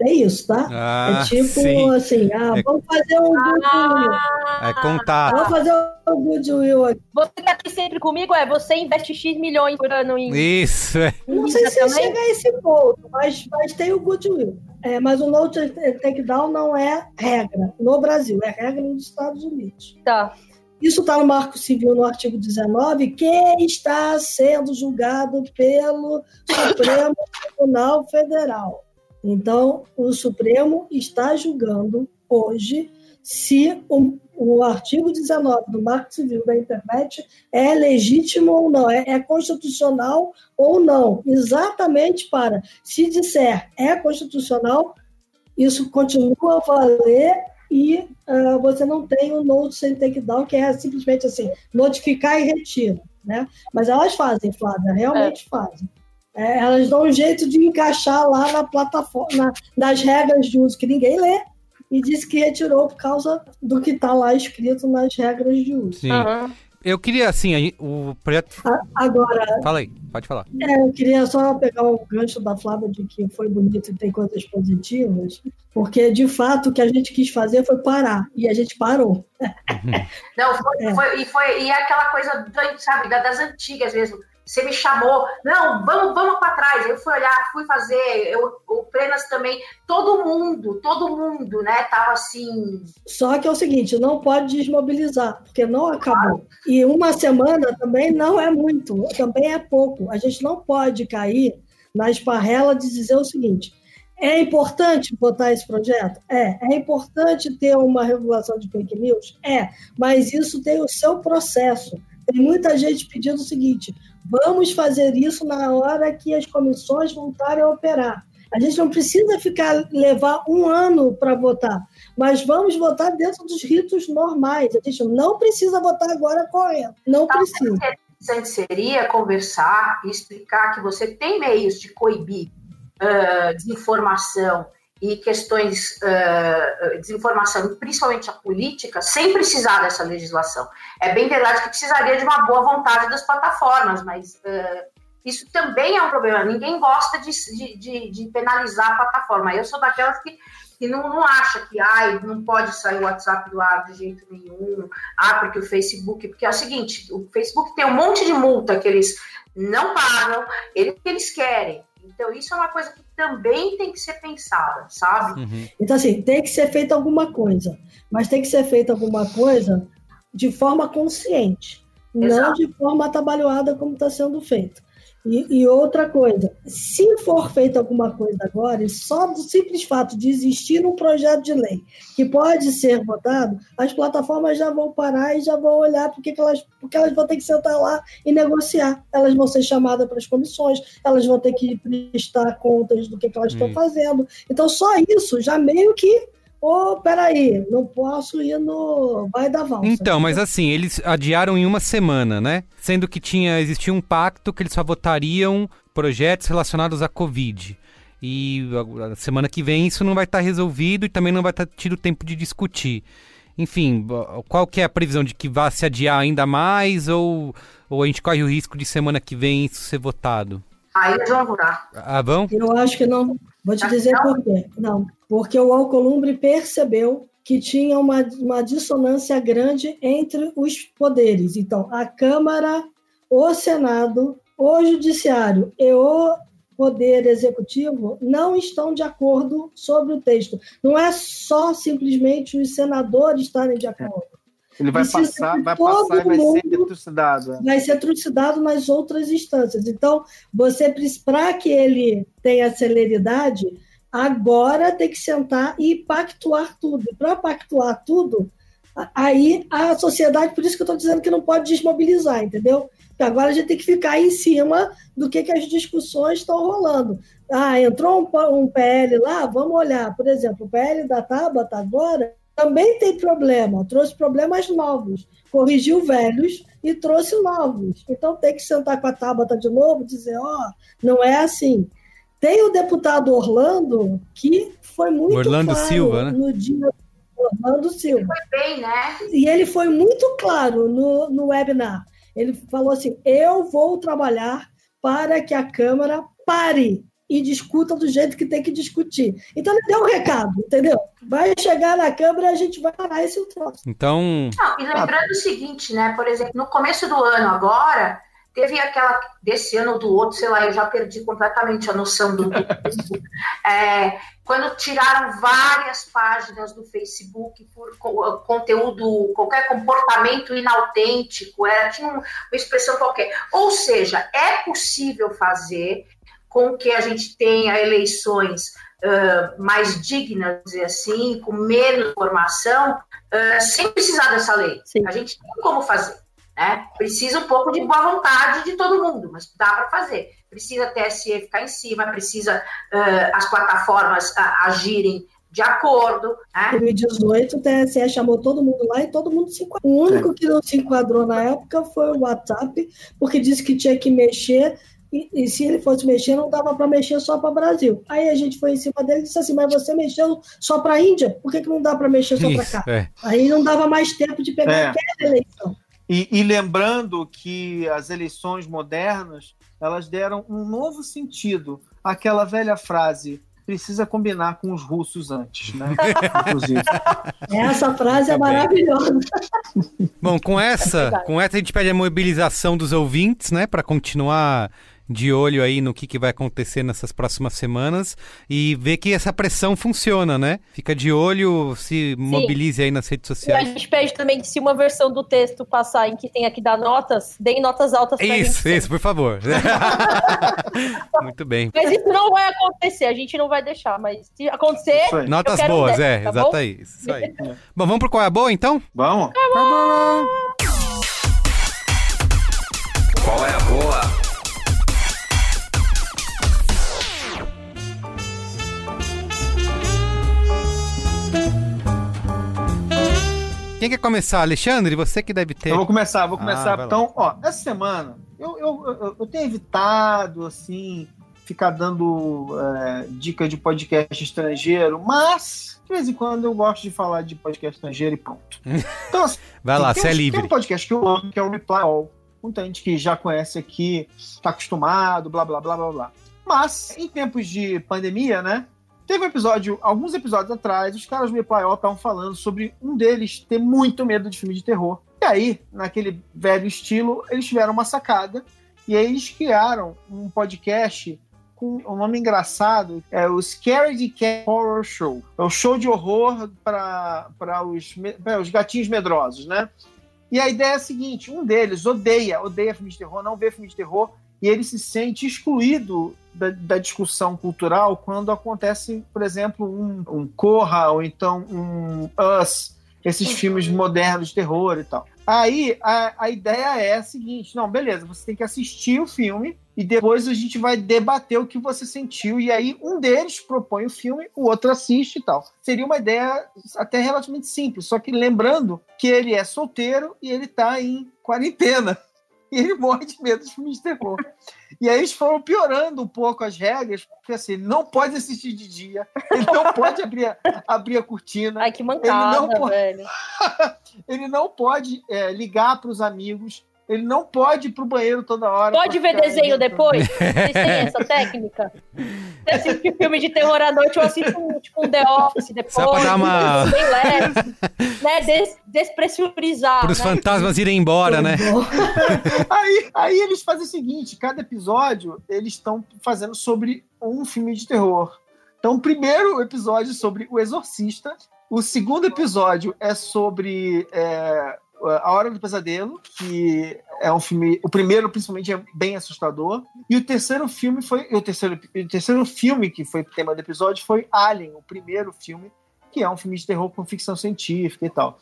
É isso, tá? Ah, é tipo sim. assim, ah, é... vamos fazer um ah, É contato. Vamos fazer um goodwill aqui. Você tá aqui sempre comigo é você investe X milhões por ano em. Isso, é. Não sei se também? chega a esse ponto, mas, mas tem o goodwill. É, mas o Note Takedown não é regra no Brasil, é regra nos Estados Unidos. Tá. Isso está no Marco Civil, no artigo 19, que está sendo julgado pelo Supremo Tribunal Federal. Então, o Supremo está julgando hoje se o, o, artigo 19 do Marco Civil da Internet é legítimo ou não, é, é, constitucional ou não. Exatamente para, se disser é constitucional, isso continua a valer e uh, você não tem o notice and take down, que é simplesmente assim, notificar e retira. Né? Mas elas fazem, Flávia, realmente é. fazem. É, elas dão um jeito de encaixar lá na plataforma, na, nas regras de uso que ninguém lê, e disse que retirou por causa do que está lá escrito nas regras de uso. Sim. Uhum. Eu queria, assim, o projeto. Agora. Fala aí, pode falar. É, eu queria só pegar o gancho da Flávia de que foi bonito e tem coisas positivas, porque de fato o que a gente quis fazer foi parar, e a gente parou. Não, foi, é. foi, e, foi, e é aquela coisa, sabe, das antigas mesmo você me chamou, não, vamos, vamos para trás. Eu fui olhar, fui fazer, eu, o Plenas também, todo mundo, todo mundo, né, tava assim. Só que é o seguinte, não pode desmobilizar, porque não acabou. E uma semana também não é muito, também é pouco. A gente não pode cair na esparrela de dizer o seguinte: é importante votar esse projeto? É. É importante ter uma regulação de fake news? É. Mas isso tem o seu processo. Tem muita gente pedindo o seguinte: vamos fazer isso na hora que as comissões voltarem a operar. A gente não precisa ficar levar um ano para votar, mas vamos votar dentro dos ritos normais. A gente não precisa votar agora correndo. Não Talvez precisa. interessante seria conversar e explicar que você tem meios de coibir uh, desinformação e questões uh, desinformação, principalmente a política, sem precisar dessa legislação. É bem verdade que precisaria de uma boa vontade das plataformas, mas uh, isso também é um problema. Ninguém gosta de, de, de, penalizar a plataforma. Eu sou daquelas que, que não, não acha que ai, não pode sair o WhatsApp do ar de jeito nenhum, ah, porque o Facebook. Porque é o seguinte: o Facebook tem um monte de multa que eles não pagam, eles, eles querem. Então, isso é uma coisa que também tem que ser pensada, sabe? Uhum. Então, assim, tem que ser feita alguma coisa, mas tem que ser feita alguma coisa de forma consciente, Exato. não de forma atabalhoada como está sendo feito. E, e, outra coisa, se for feita alguma coisa agora, só do simples fato de existir um projeto de lei que pode ser votado, as plataformas já vão parar e já vão olhar porque, elas, porque elas vão ter que sentar lá e negociar. Elas vão ser chamadas para as comissões, elas vão ter que prestar contas do que, que elas estão fazendo. Então, só isso já meio que Ô, oh, peraí, não posso ir no Vai da Valsa. Então, mas assim, eles adiaram em uma semana, né? Sendo que tinha existia um pacto que eles só votariam projetos relacionados à Covid. E a semana que vem isso não vai estar resolvido e também não vai estar tido tempo de discutir. Enfim, qual que é a previsão de que vá se adiar ainda mais ou, ou a gente corre o risco de semana que vem isso ser votado? Aí eles vão votar. Ah, vão? Eu acho que não. Vou te dizer por quê. Não, porque o Alcolumbre percebeu que tinha uma, uma dissonância grande entre os poderes. Então, a Câmara, o Senado, o Judiciário e o Poder Executivo não estão de acordo sobre o texto. Não é só simplesmente os senadores estarem de acordo. Ele vai passar, vai passar e vai ser trucidado. É. Vai ser trucidado nas outras instâncias. Então, você para que ele tenha celeridade, agora tem que sentar e pactuar tudo. Para pactuar tudo, aí a sociedade, por isso que eu estou dizendo que não pode desmobilizar, entendeu? Porque agora a gente tem que ficar em cima do que, que as discussões estão rolando. Ah, entrou um, um PL lá, vamos olhar. Por exemplo, o PL da Tabata agora também tem problema, trouxe problemas novos, corrigiu velhos e trouxe novos. Então tem que sentar com a Tabata de novo e dizer, ó, oh, não é assim. Tem o deputado Orlando, que foi muito Orlando claro Silva, né? no dia Orlando Silva. Ele foi bem, né? E ele foi muito claro no, no webinar. Ele falou assim: eu vou trabalhar para que a Câmara pare e discuta do jeito que tem que discutir. Então ele deu um recado, entendeu? Vai chegar na Câmara e a gente vai parar esse troço. Então. Não, e lembrando o seguinte, né? Por exemplo, no começo do ano agora, teve aquela desse ano ou do outro, sei lá, eu já perdi completamente a noção do, é, quando tiraram várias páginas do Facebook por conteúdo, qualquer comportamento inautêntico, era, tinha uma expressão qualquer. Ou seja, é possível fazer com que a gente tenha eleições uh, mais dignas, dizer assim, com menos informação, uh, sem precisar dessa lei. Sim. A gente tem como fazer. Né? Precisa um pouco de boa vontade de todo mundo, mas dá para fazer. Precisa a TSE ficar em cima, precisa uh, as plataformas uh, agirem de acordo. Né? Em 2018, o TSE chamou todo mundo lá e todo mundo se enquadrou. O único que não se enquadrou na época foi o WhatsApp, porque disse que tinha que mexer e, e, se ele fosse mexer, não dava para mexer só para o Brasil. Aí a gente foi em cima dele e disse assim: Mas você mexeu só para a Índia? Por que, que não dá para mexer só para cá? É. Aí não dava mais tempo de pegar é. aquela eleição. E, e, lembrando que as eleições modernas elas deram um novo sentido àquela velha frase: precisa combinar com os russos antes, né? Inclusive. Essa frase é maravilhosa. Bom, com essa, é com essa a gente pede a mobilização dos ouvintes, né, para continuar de olho aí no que, que vai acontecer nessas próximas semanas e ver que essa pressão funciona, né? Fica de olho, se Sim. mobilize aí nas redes sociais. E a gente pede também que se uma versão do texto passar em que tenha que dar notas, deem notas altas pra isso, gente. Isso, por favor. Muito bem. Mas isso não vai acontecer, a gente não vai deixar, mas se acontecer, Notas boas, é, tá exato aí. Isso aí. bom, vamos pro qual é a boa então? Vamos. Qual é a boa? Quem quer começar? Alexandre, você que deve ter. Eu vou começar, vou começar. Ah, então, ó, essa semana eu, eu, eu, eu, tenho evitado, assim, ficar dando é, dica de podcast estrangeiro, mas de vez em quando eu gosto de falar de podcast estrangeiro e pronto. Então, assim, Vai lá, você é livre. Tem um podcast que eu amo, que é o Reply All. Muita gente que já conhece aqui, tá acostumado, blá, blá, blá, blá, blá. Mas, em tempos de pandemia, né? Teve um episódio, alguns episódios atrás, os caras do All estavam falando sobre um deles ter muito medo de filme de terror. E aí, naquele velho estilo, eles tiveram uma sacada e aí eles criaram um podcast com um nome engraçado, é o Scary Cat Horror Show. É o show de horror para os, os gatinhos medrosos, né? E a ideia é a seguinte: um deles odeia, odeia filme de terror, não vê filme de terror, e ele se sente excluído da, da, discussão cultural quando acontece, por exemplo, um, um Corra ou então um Us, esses filmes modernos de terror e tal. Aí a, a ideia é a seguinte: não, beleza, você tem que assistir o filme e depois a gente vai debater o que você sentiu. E aí um deles propõe o filme, o outro assiste e tal. Seria uma ideia até relativamente simples, só que lembrando que ele é solteiro e ele está em quarentena e ele morre de medo de filmes de terror. E aí eles foram piorando um pouco as regras, porque assim, ele não pode assistir de dia, ele não pode abrir a, abrir a cortina. Ai, que mancada, ele não pode, velho. ele não pode é, ligar para os amigos, ele não pode ir pro banheiro toda hora. Pode ver desenho depois? Vocês têm essa técnica? Se assistir filme de terror à noite, eu assisto um, tipo um The Office depois. Só pra dar uma... Bem leve. né? Des despressurizar. Para os né? fantasmas irem embora, né? aí, aí eles fazem o seguinte, cada episódio eles estão fazendo sobre um filme de terror. Então, o primeiro episódio é sobre O Exorcista. O segundo episódio é sobre... É, a Hora do Pesadelo, que é um filme. O primeiro, principalmente, é bem assustador. E o terceiro filme foi. O terceiro, o terceiro filme que foi tema do episódio foi Alien, o primeiro filme, que é um filme de terror com ficção científica e tal.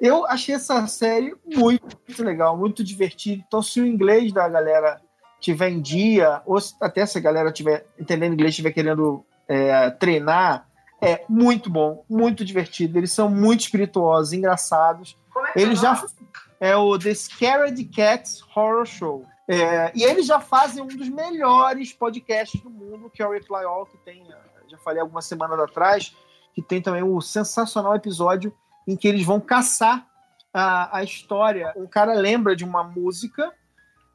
Eu achei essa série muito, muito legal, muito divertida. Então, se o inglês da galera tiver em dia, ou até se a galera tiver entendendo inglês, estiver querendo é, treinar, é muito bom, muito divertido. Eles são muito espirituosos, engraçados eles já é o The Scared Cats Horror Show. É, e eles já fazem um dos melhores podcasts do mundo, que é o Reply All, que tem, já falei algumas semanas atrás, que tem também o sensacional episódio em que eles vão caçar a, a história. O cara lembra de uma música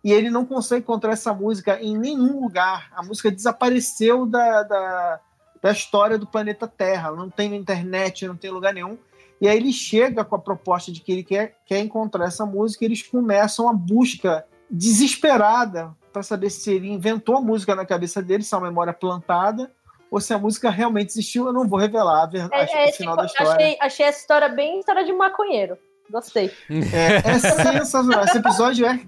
e ele não consegue encontrar essa música em nenhum lugar. A música desapareceu da, da, da história do planeta Terra. Não tem na internet, não tem lugar nenhum. E aí ele chega com a proposta de que ele quer, quer encontrar essa música e eles começam a busca desesperada para saber se ele inventou a música na cabeça dele, se é uma memória plantada, ou se a música realmente existiu. Eu não vou revelar a verdade, é, é, final tipo, da história. Achei, achei essa história bem história de maconheiro. Gostei. É, é sensacional. Esse episódio é.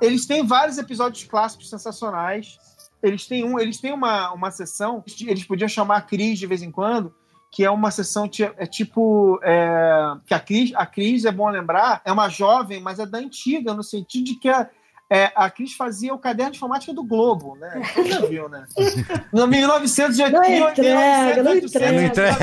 Eles têm vários episódios clássicos sensacionais. Eles têm um, eles têm uma, uma sessão, eles podiam chamar a Cris de vez em quando, que é uma sessão é tipo é, que a Cris, a Cris é bom lembrar, é uma jovem, mas é da antiga no sentido de que a, é, a Cris fazia o caderno de informática do Globo, né? Você já viu, né? No 1900 já não tinha. Entrega, não entrega, não entrega.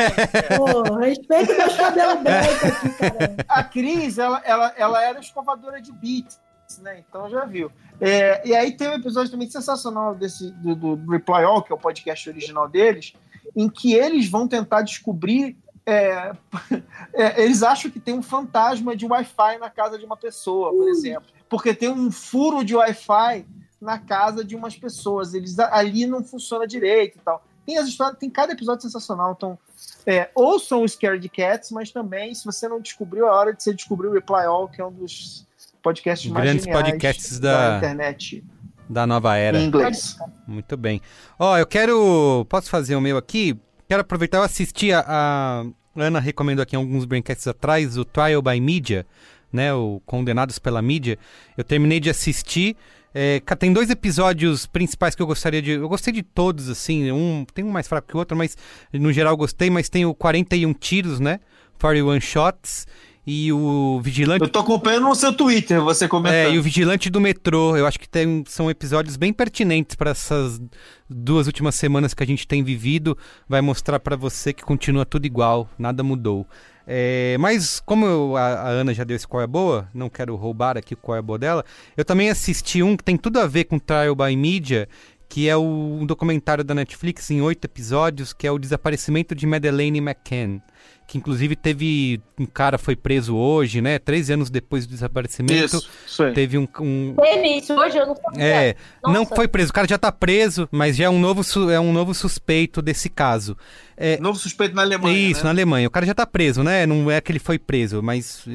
Pô, respeita meus cabelos brancos aqui, cara. A Cris, ela, ela, ela era escovadora de beats, né? Então já viu. É, e aí tem um episódio também sensacional desse, do, do Reply All, que é o podcast original deles, em que eles vão tentar descobrir. É, é, eles acham que tem um fantasma de Wi-Fi na casa de uma pessoa, por exemplo, porque tem um furo de Wi-Fi na casa de umas pessoas. Eles ali não funciona direito e tal. tem as histórias, tem cada episódio sensacional. Então, é, ouçam o Scared Cats, mas também, se você não descobriu, é hora de você descobrir o Reply All, que é um dos podcasts mais Grandes podcasts da, da internet. Da nova era. Em inglês. Muito bem. Ó, eu quero. Posso fazer o meu aqui? Quero aproveitar, eu assisti a, a Ana recomendou aqui alguns braincasts atrás, o Trial by Media, né? O Condenados pela Mídia. Eu terminei de assistir. É, tem dois episódios principais que eu gostaria de. Eu gostei de todos, assim. Um tem um mais fraco que o outro, mas no geral gostei. Mas tem o 41 Tiros, né? 41 Shots e o Vigilante. Eu tô acompanhando no seu Twitter, você comentando. É, e o Vigilante do Metrô. Eu acho que tem, são episódios bem pertinentes para essas duas últimas semanas que a gente tem vivido. Vai mostrar para você que continua tudo igual, nada mudou. É, mas como eu, a, a, Ana já deu esse qual é boa, não quero roubar aqui o qual é boa dela, eu também assisti um que tem tudo a ver com Trial by Media, que é o, um documentário da Netflix em oito episódios, que é o desaparecimento de Madeleine McCann que inclusive teve um cara foi preso hoje, né? Três anos depois do desaparecimento. Isso, isso aí. Teve um, um... Teve isso hoje, eu não sabia. É, Nossa. não foi preso. O cara já tá preso, mas já é um novo, é um novo suspeito desse caso. É, novo suspeito na Alemanha. Isso, né? na Alemanha. O cara já tá preso, né? Não é que ele foi preso, mas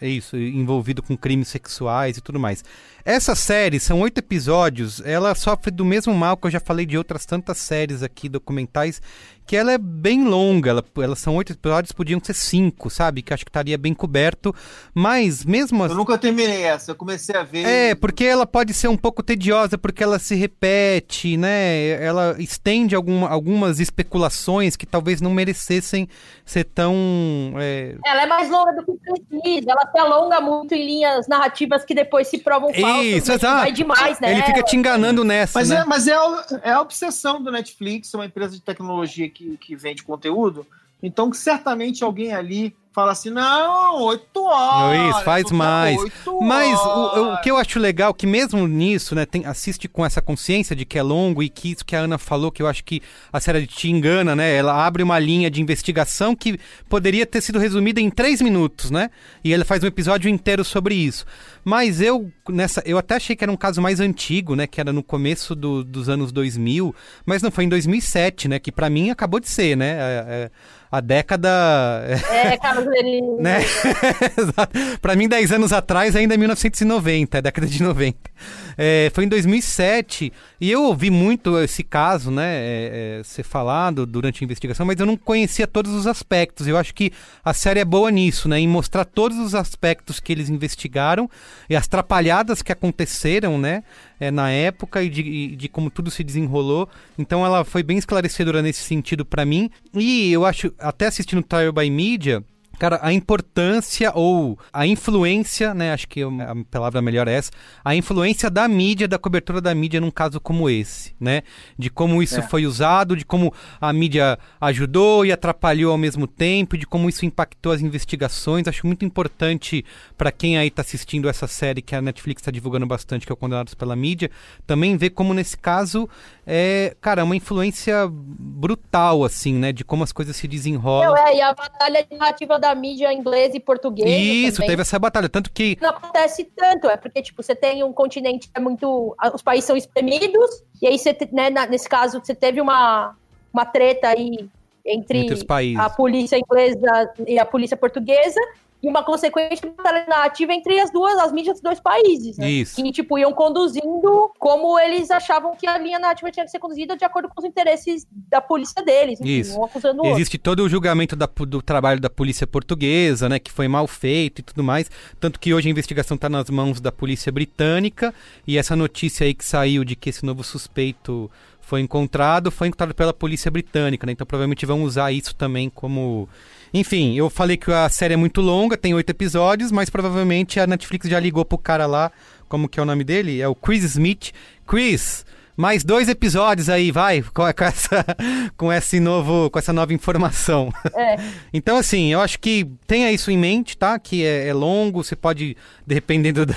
é isso, envolvido com crimes sexuais e tudo mais. Essa série, são oito episódios, ela sofre do mesmo mal que eu já falei de outras tantas séries aqui, documentais, que ela é bem longa, ela, elas são oito episódios, podiam ser cinco, sabe? Que acho que estaria bem coberto, mas mesmo assim... Eu nunca terminei essa, eu comecei a ver... É, porque ela pode ser um pouco tediosa, porque ela se repete, né? Ela estende alguma, algumas especulações que talvez não merecessem ser tão... É... Ela é mais longa do que precisa, ela se alonga muito em linhas narrativas que depois se provam falsas. Isso, exato. Vai demais, né? Ele fica te enganando nessa. Mas, né? é, mas é, é a obsessão do Netflix, uma empresa de tecnologia que, que vende conteúdo. Então, certamente alguém ali fala assim, não, oito horas. Isso, faz mais. Mas o, o, que eu acho legal, que mesmo nisso, né, tem, assiste com essa consciência de que é longo e que isso que a Ana falou, que eu acho que a série te engana, né? Ela abre uma linha de investigação que poderia ter sido resumida em três minutos, né? E ela faz um episódio inteiro sobre isso. Mas eu, nessa, eu até achei que era um caso mais antigo, né? Que era no começo do, dos anos 2000, mas não foi em 2007, né? Que para mim acabou de ser, né? É, é, a década. É, Carlos né? Para mim, 10 anos atrás ainda é 1990, é década de 90. É, foi em 2007 e eu ouvi muito esse caso, né, é, é, ser falado durante a investigação, mas eu não conhecia todos os aspectos. Eu acho que a série é boa nisso, né, em mostrar todos os aspectos que eles investigaram e as trapalhadas que aconteceram, né, é, na época e de, de, como tudo se desenrolou. Então ela foi bem esclarecedora nesse sentido para mim. E eu acho, até assistindo Trial by Media, Cara, a importância ou a influência, né? Acho que a palavra melhor é essa. A influência da mídia, da cobertura da mídia num caso como esse, né? De como isso é. foi usado, de como a mídia ajudou e atrapalhou ao mesmo tempo, de como isso impactou as investigações. Acho muito importante para quem aí tá assistindo essa série que a Netflix está divulgando bastante, que é o Condenados pela Mídia, também ver como nesse caso é, cara, uma influência brutal, assim, né? De como as coisas se desenrolam. é, e a batalha narrativa da da mídia inglesa e portuguesa. Isso, também. teve essa batalha. Tanto que. Não acontece tanto, é porque, tipo, você tem um continente que é muito. Os países são espremidos, e aí você, né, nesse caso, você teve uma, uma treta aí entre, entre a polícia inglesa e a polícia portuguesa, e uma consequente batalha narrativa entre as duas, as mídias dos dois países, né? Isso. Que, tipo, iam conduzindo como eles achavam que a linha narrativa tinha que ser conduzida de acordo com os interesses da polícia deles. Enfim, Isso. Um acusando o Existe outro. todo o julgamento da, do trabalho da polícia portuguesa, né? Que foi mal feito e tudo mais. Tanto que hoje a investigação está nas mãos da polícia britânica. E essa notícia aí que saiu de que esse novo suspeito foi encontrado, foi encontrado pela polícia britânica, né? Então provavelmente vão usar isso também como enfim, eu falei que a série é muito longa, tem oito episódios, mas provavelmente a Netflix já ligou pro cara lá, como que é o nome dele? É o Chris Smith. Chris, mais dois episódios aí, vai, com, essa, com esse novo, com essa nova informação. É. então, assim, eu acho que tenha isso em mente, tá? Que é, é longo, você pode, dependendo da.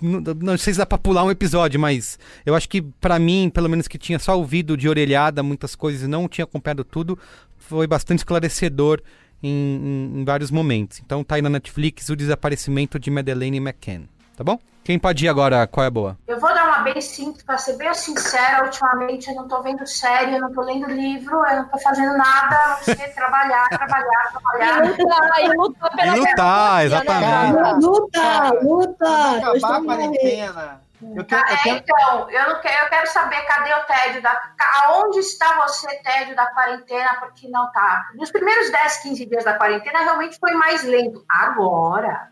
Não, não sei se dá pra pular um episódio, mas eu acho que para mim, pelo menos que tinha só ouvido de orelhada muitas coisas e não tinha acompanhado tudo, foi bastante esclarecedor em, em, em, vários momentos. Então tá aí na Netflix o desaparecimento de Madeleine McCann. tá bom? Quem pode ir agora? Qual é a boa? Eu vou dar uma bem simples, para ser bem sincera. Ultimamente eu não tô vendo série, eu não tô lendo livro, eu não tô fazendo nada, a não ser trabalhar, trabalhar, trabalhar. E lutar, e lutar pela E lutar, exatamente. Luta, luta. Acabar a quarentena. Eu quero, eu quero... É, então, eu, não quero, eu quero saber cadê o tédio da. Aonde está você, tédio da quarentena? Porque não tá. Nos primeiros 10, 15 dias da quarentena, realmente foi mais lento. Agora,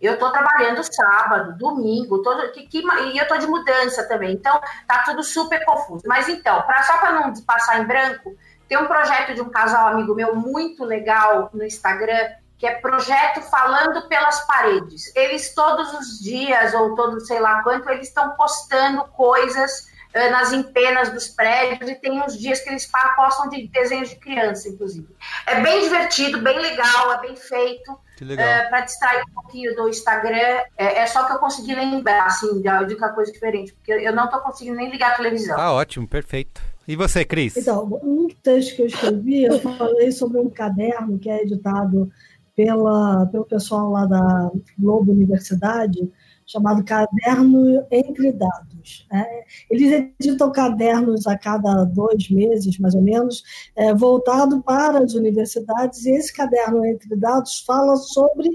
eu estou trabalhando sábado, domingo, todo, que, que, e eu estou de mudança também. Então, tá tudo super confuso. Mas então, pra, só para não passar em branco, tem um projeto de um casal amigo meu muito legal no Instagram, que é projeto falando pelas paredes. Eles todos os dias, ou todo sei lá quanto, eles estão postando coisas uh, nas empenas dos prédios, e tem uns dias que eles postam de desenhos de criança, inclusive. É bem divertido, bem legal, é bem feito. Uh, para distrair um pouquinho do Instagram, é, é, só que eu consegui lembrar, assim, de, de uma coisa diferente, porque eu não estou conseguindo nem ligar a televisão. Ah, ótimo, perfeito. E você, Cris? Então, um texto que eu escrevi, eu falei sobre um caderno que é editado pela, pelo pessoal lá da Globo Universidade, chamado Caderno Entre Dados. É, eles editam cadernos a cada dois meses, mais ou menos, é, voltado para as universidades, e esse caderno Entre Dados fala sobre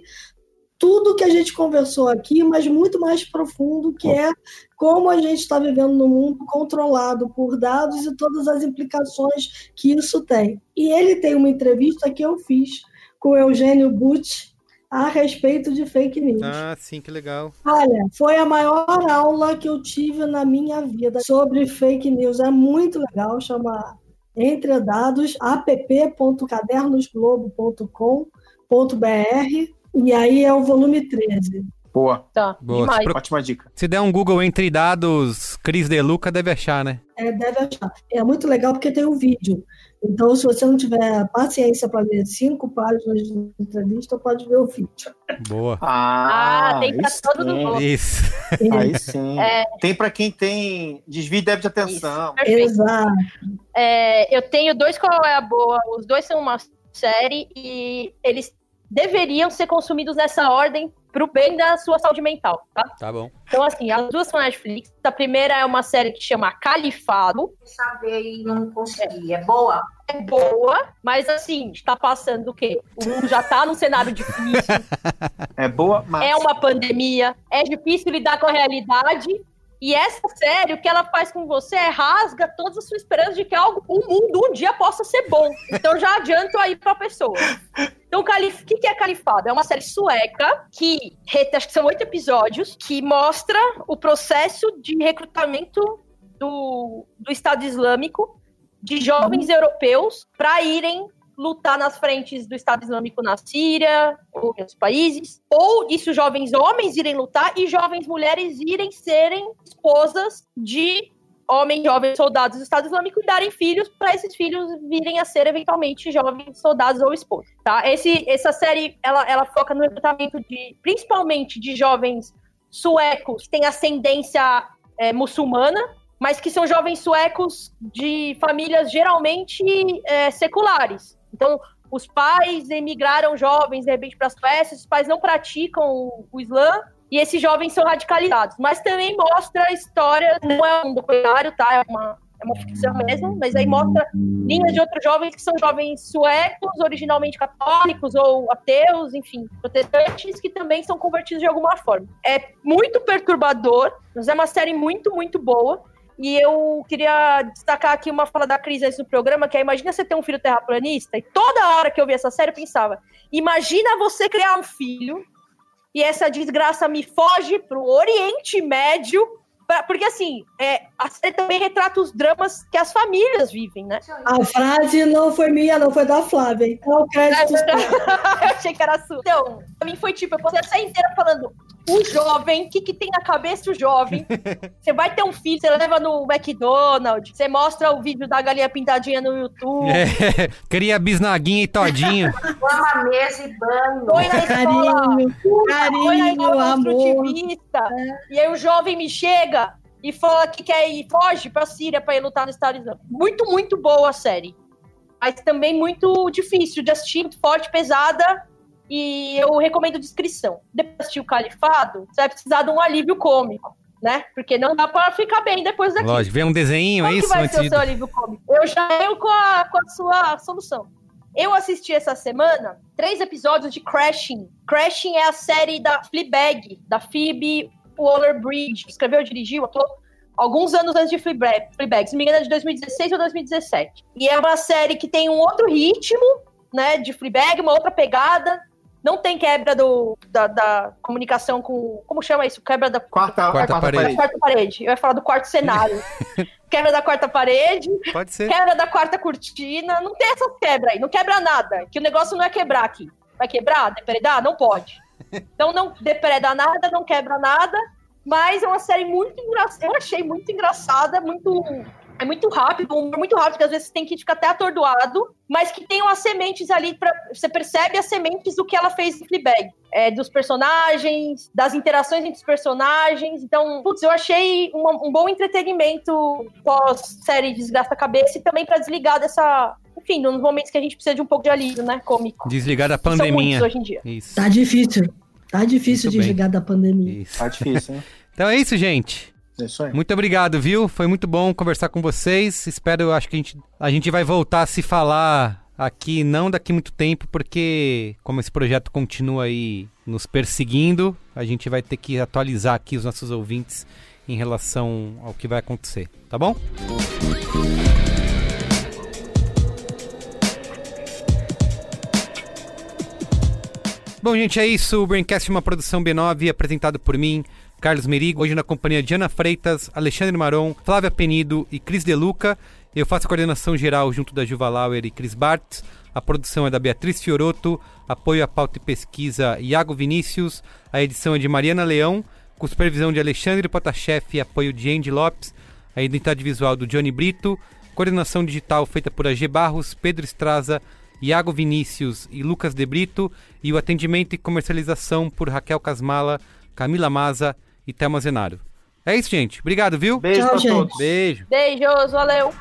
tudo que a gente conversou aqui, mas muito mais profundo, que é como a gente está vivendo no mundo controlado por dados e todas as implicações que isso tem. E ele tem uma entrevista que eu fiz com Eugênio Butch, a respeito de fake news. Ah, sim, que legal. Olha, foi a maior aula que eu tive na minha vida sobre fake news. É muito legal, chama Entre Dados, app.cadernosglobo.com.br e aí é o volume 13. Boa. Tá, Boa. Ótima dica. Se der um Google entre dados, Cris De Luca deve achar, né? É, deve achar. É muito legal porque tem um vídeo. Então, se você não tiver paciência para ler cinco páginas de entrevista, pode ver o vídeo. Boa. Ah, ah tem para todo mundo. Isso. Aí sim. É... Tem para quem tem desvio de de atenção. Exato. É, eu tenho dois qual é a boa. Os dois são uma série e eles deveriam ser consumidos nessa ordem pro bem da sua saúde mental, tá? Tá bom. Então, assim, as duas são Netflix. A primeira é uma série que chama Califado. Saber e não consegui. É boa? É boa, mas assim, está passando o quê? O mundo já tá num cenário difícil. É boa, mas... É uma pandemia. É difícil lidar com a realidade. E essa série, o que ela faz com você é rasga todas as suas esperanças de que algo, o mundo um dia possa ser bom. Então já adianto aí pra pessoa. Então, o calif... que, que é Califado? É uma série sueca que, acho que são oito episódios, que mostra o processo de recrutamento do, do Estado Islâmico de jovens europeus para irem lutar nas frentes do Estado Islâmico na Síria ou em outros países, ou isso jovens homens irem lutar e jovens mulheres irem serem esposas de homens jovens soldados do Estado Islâmico e darem filhos para esses filhos virem a ser eventualmente jovens soldados ou esposas, tá? Esse, essa série ela, ela foca no recrutamento de principalmente de jovens suecos que têm ascendência é, muçulmana, mas que são jovens suecos de famílias geralmente é, seculares. Então, os pais emigraram jovens, de repente, para a Suécia, os pais não praticam o, Islã, e esses jovens são radicalizados. Mas também mostra a história, não é um documentário, tá? É uma, é uma ficção mesmo, mas aí mostra linhas de outros jovens que são jovens suecos, originalmente católicos ou ateus, enfim, protestantes, que também são convertidos de alguma forma. É muito perturbador, mas é uma série muito, muito boa. E eu queria destacar aqui uma fala da Cris antes do programa, que é, imagina você ter um filho terraplanista, e toda hora que eu vi essa série eu pensava, imagina você criar um filho, e essa desgraça me foge pro Oriente Médio, pra, porque assim, é, a série também retrata os dramas que as famílias vivem, né? A frase não foi minha, não foi da Flávia, então crédito. eu achei que era sua. Então, pra mim foi tipo, eu passei a série inteira falando, o jovem, o que, que tem na cabeça o jovem? Você vai ter um filho, você leva no McDonald's, você mostra o vídeo da galinha pintadinha no YouTube. É, cria bisnaguinha e todinho. Põe mesa e banho. Põe na escola. Carinho, carinho põe na escola amor. É. E aí o jovem me chega e fala que quer ir, foge pra Síria pra ir lutar no Estado Islâmico. Muito, muito boa a série. Mas também muito difícil de assistir, muito forte, pesada e eu recomendo descrição. Depois de assistir o Califado, você vai precisar de um alívio cômico. Né? Porque não dá pra ficar bem depois daqui. Lógico, vem um desenho, Qual é isso? que vai ser o seu alívio cômico? Eu já venho com a, com a sua solução. Eu assisti essa semana três episódios de Crashing. Crashing é a série da Fleabag, da Phoebe Waller-Bridge. Escreveu dirigiu, atuou alguns anos antes de Fleabag, Fleabag, se não me engano é de 2016 ou 2017. E é uma série que tem um outro ritmo, né, de Fleabag, uma outra pegada, não tem quebra do, da, da, comunicação com. Como chama isso? Quebra da. Quarta, quarta, quarta parede. parede. Quarta parede. Eu ia falar do quarto cenário. quebra da quarta parede. Pode ser. Quebra da quarta cortina. Não tem essa quebra aí. Não quebra nada. Que o negócio não é quebrar aqui. Vai quebrar? Depredar? Não pode. Então não depreda nada, não quebra nada. Mas é uma série muito engraçada. Eu achei muito engraçada, muito é muito rápido, um humor muito rápido, que às vezes tem que ficar até atordoado, mas que tem umas sementes ali, pra, você percebe as sementes do que ela fez em Fleabag. É, dos personagens, das interações entre os personagens. Então, putz, eu achei um, um bom entretenimento pós-série Desgraça a Cabeça e também para desligar dessa, enfim, nos momentos que a gente precisa de um pouco de alívio, né, cômico. Desligar da pandemia. hoje em dia. Isso. Tá difícil. Tá difícil Muito desligar bem. da pandemia. Isso. Tá difícil, hein? então é isso, gente. É isso aí. Muito obrigado, viu? Foi muito bom conversar com vocês. Espero, acho que a gente, a gente vai voltar a se falar aqui, não daqui muito tempo, porque como esse projeto continua aí nos perseguindo, a gente vai ter que atualizar aqui os nossos ouvintes em relação ao que vai acontecer, tá bom? Bom, gente, é isso. O Braincast é uma produção B9 apresentado por mim, Carlos Merigo, hoje na companhia de Ana Freitas, Alexandre Maron, Flávia Penido e Cris Deluca. Eu faço a coordenação geral junto da Juva Lauer e Cris Bartz. A produção é da Beatriz Fioroto, apoio à pauta e pesquisa Iago Vinícius, a edição é de Mariana Leão, com supervisão de Alexandre Potashev e apoio de Andy Lopes, a identidade visual do Johnny Brito, coordenação digital feita por AG Barros, Pedro Estraza, Iago Vinícius e Lucas De Brito, e o atendimento e comercialização por Raquel Casmala, Camila Maza e Thelma Zenaro. É isso, gente. Obrigado, viu? Beijo Tchau, pra gente. todos. Beijo. Beijos, valeu!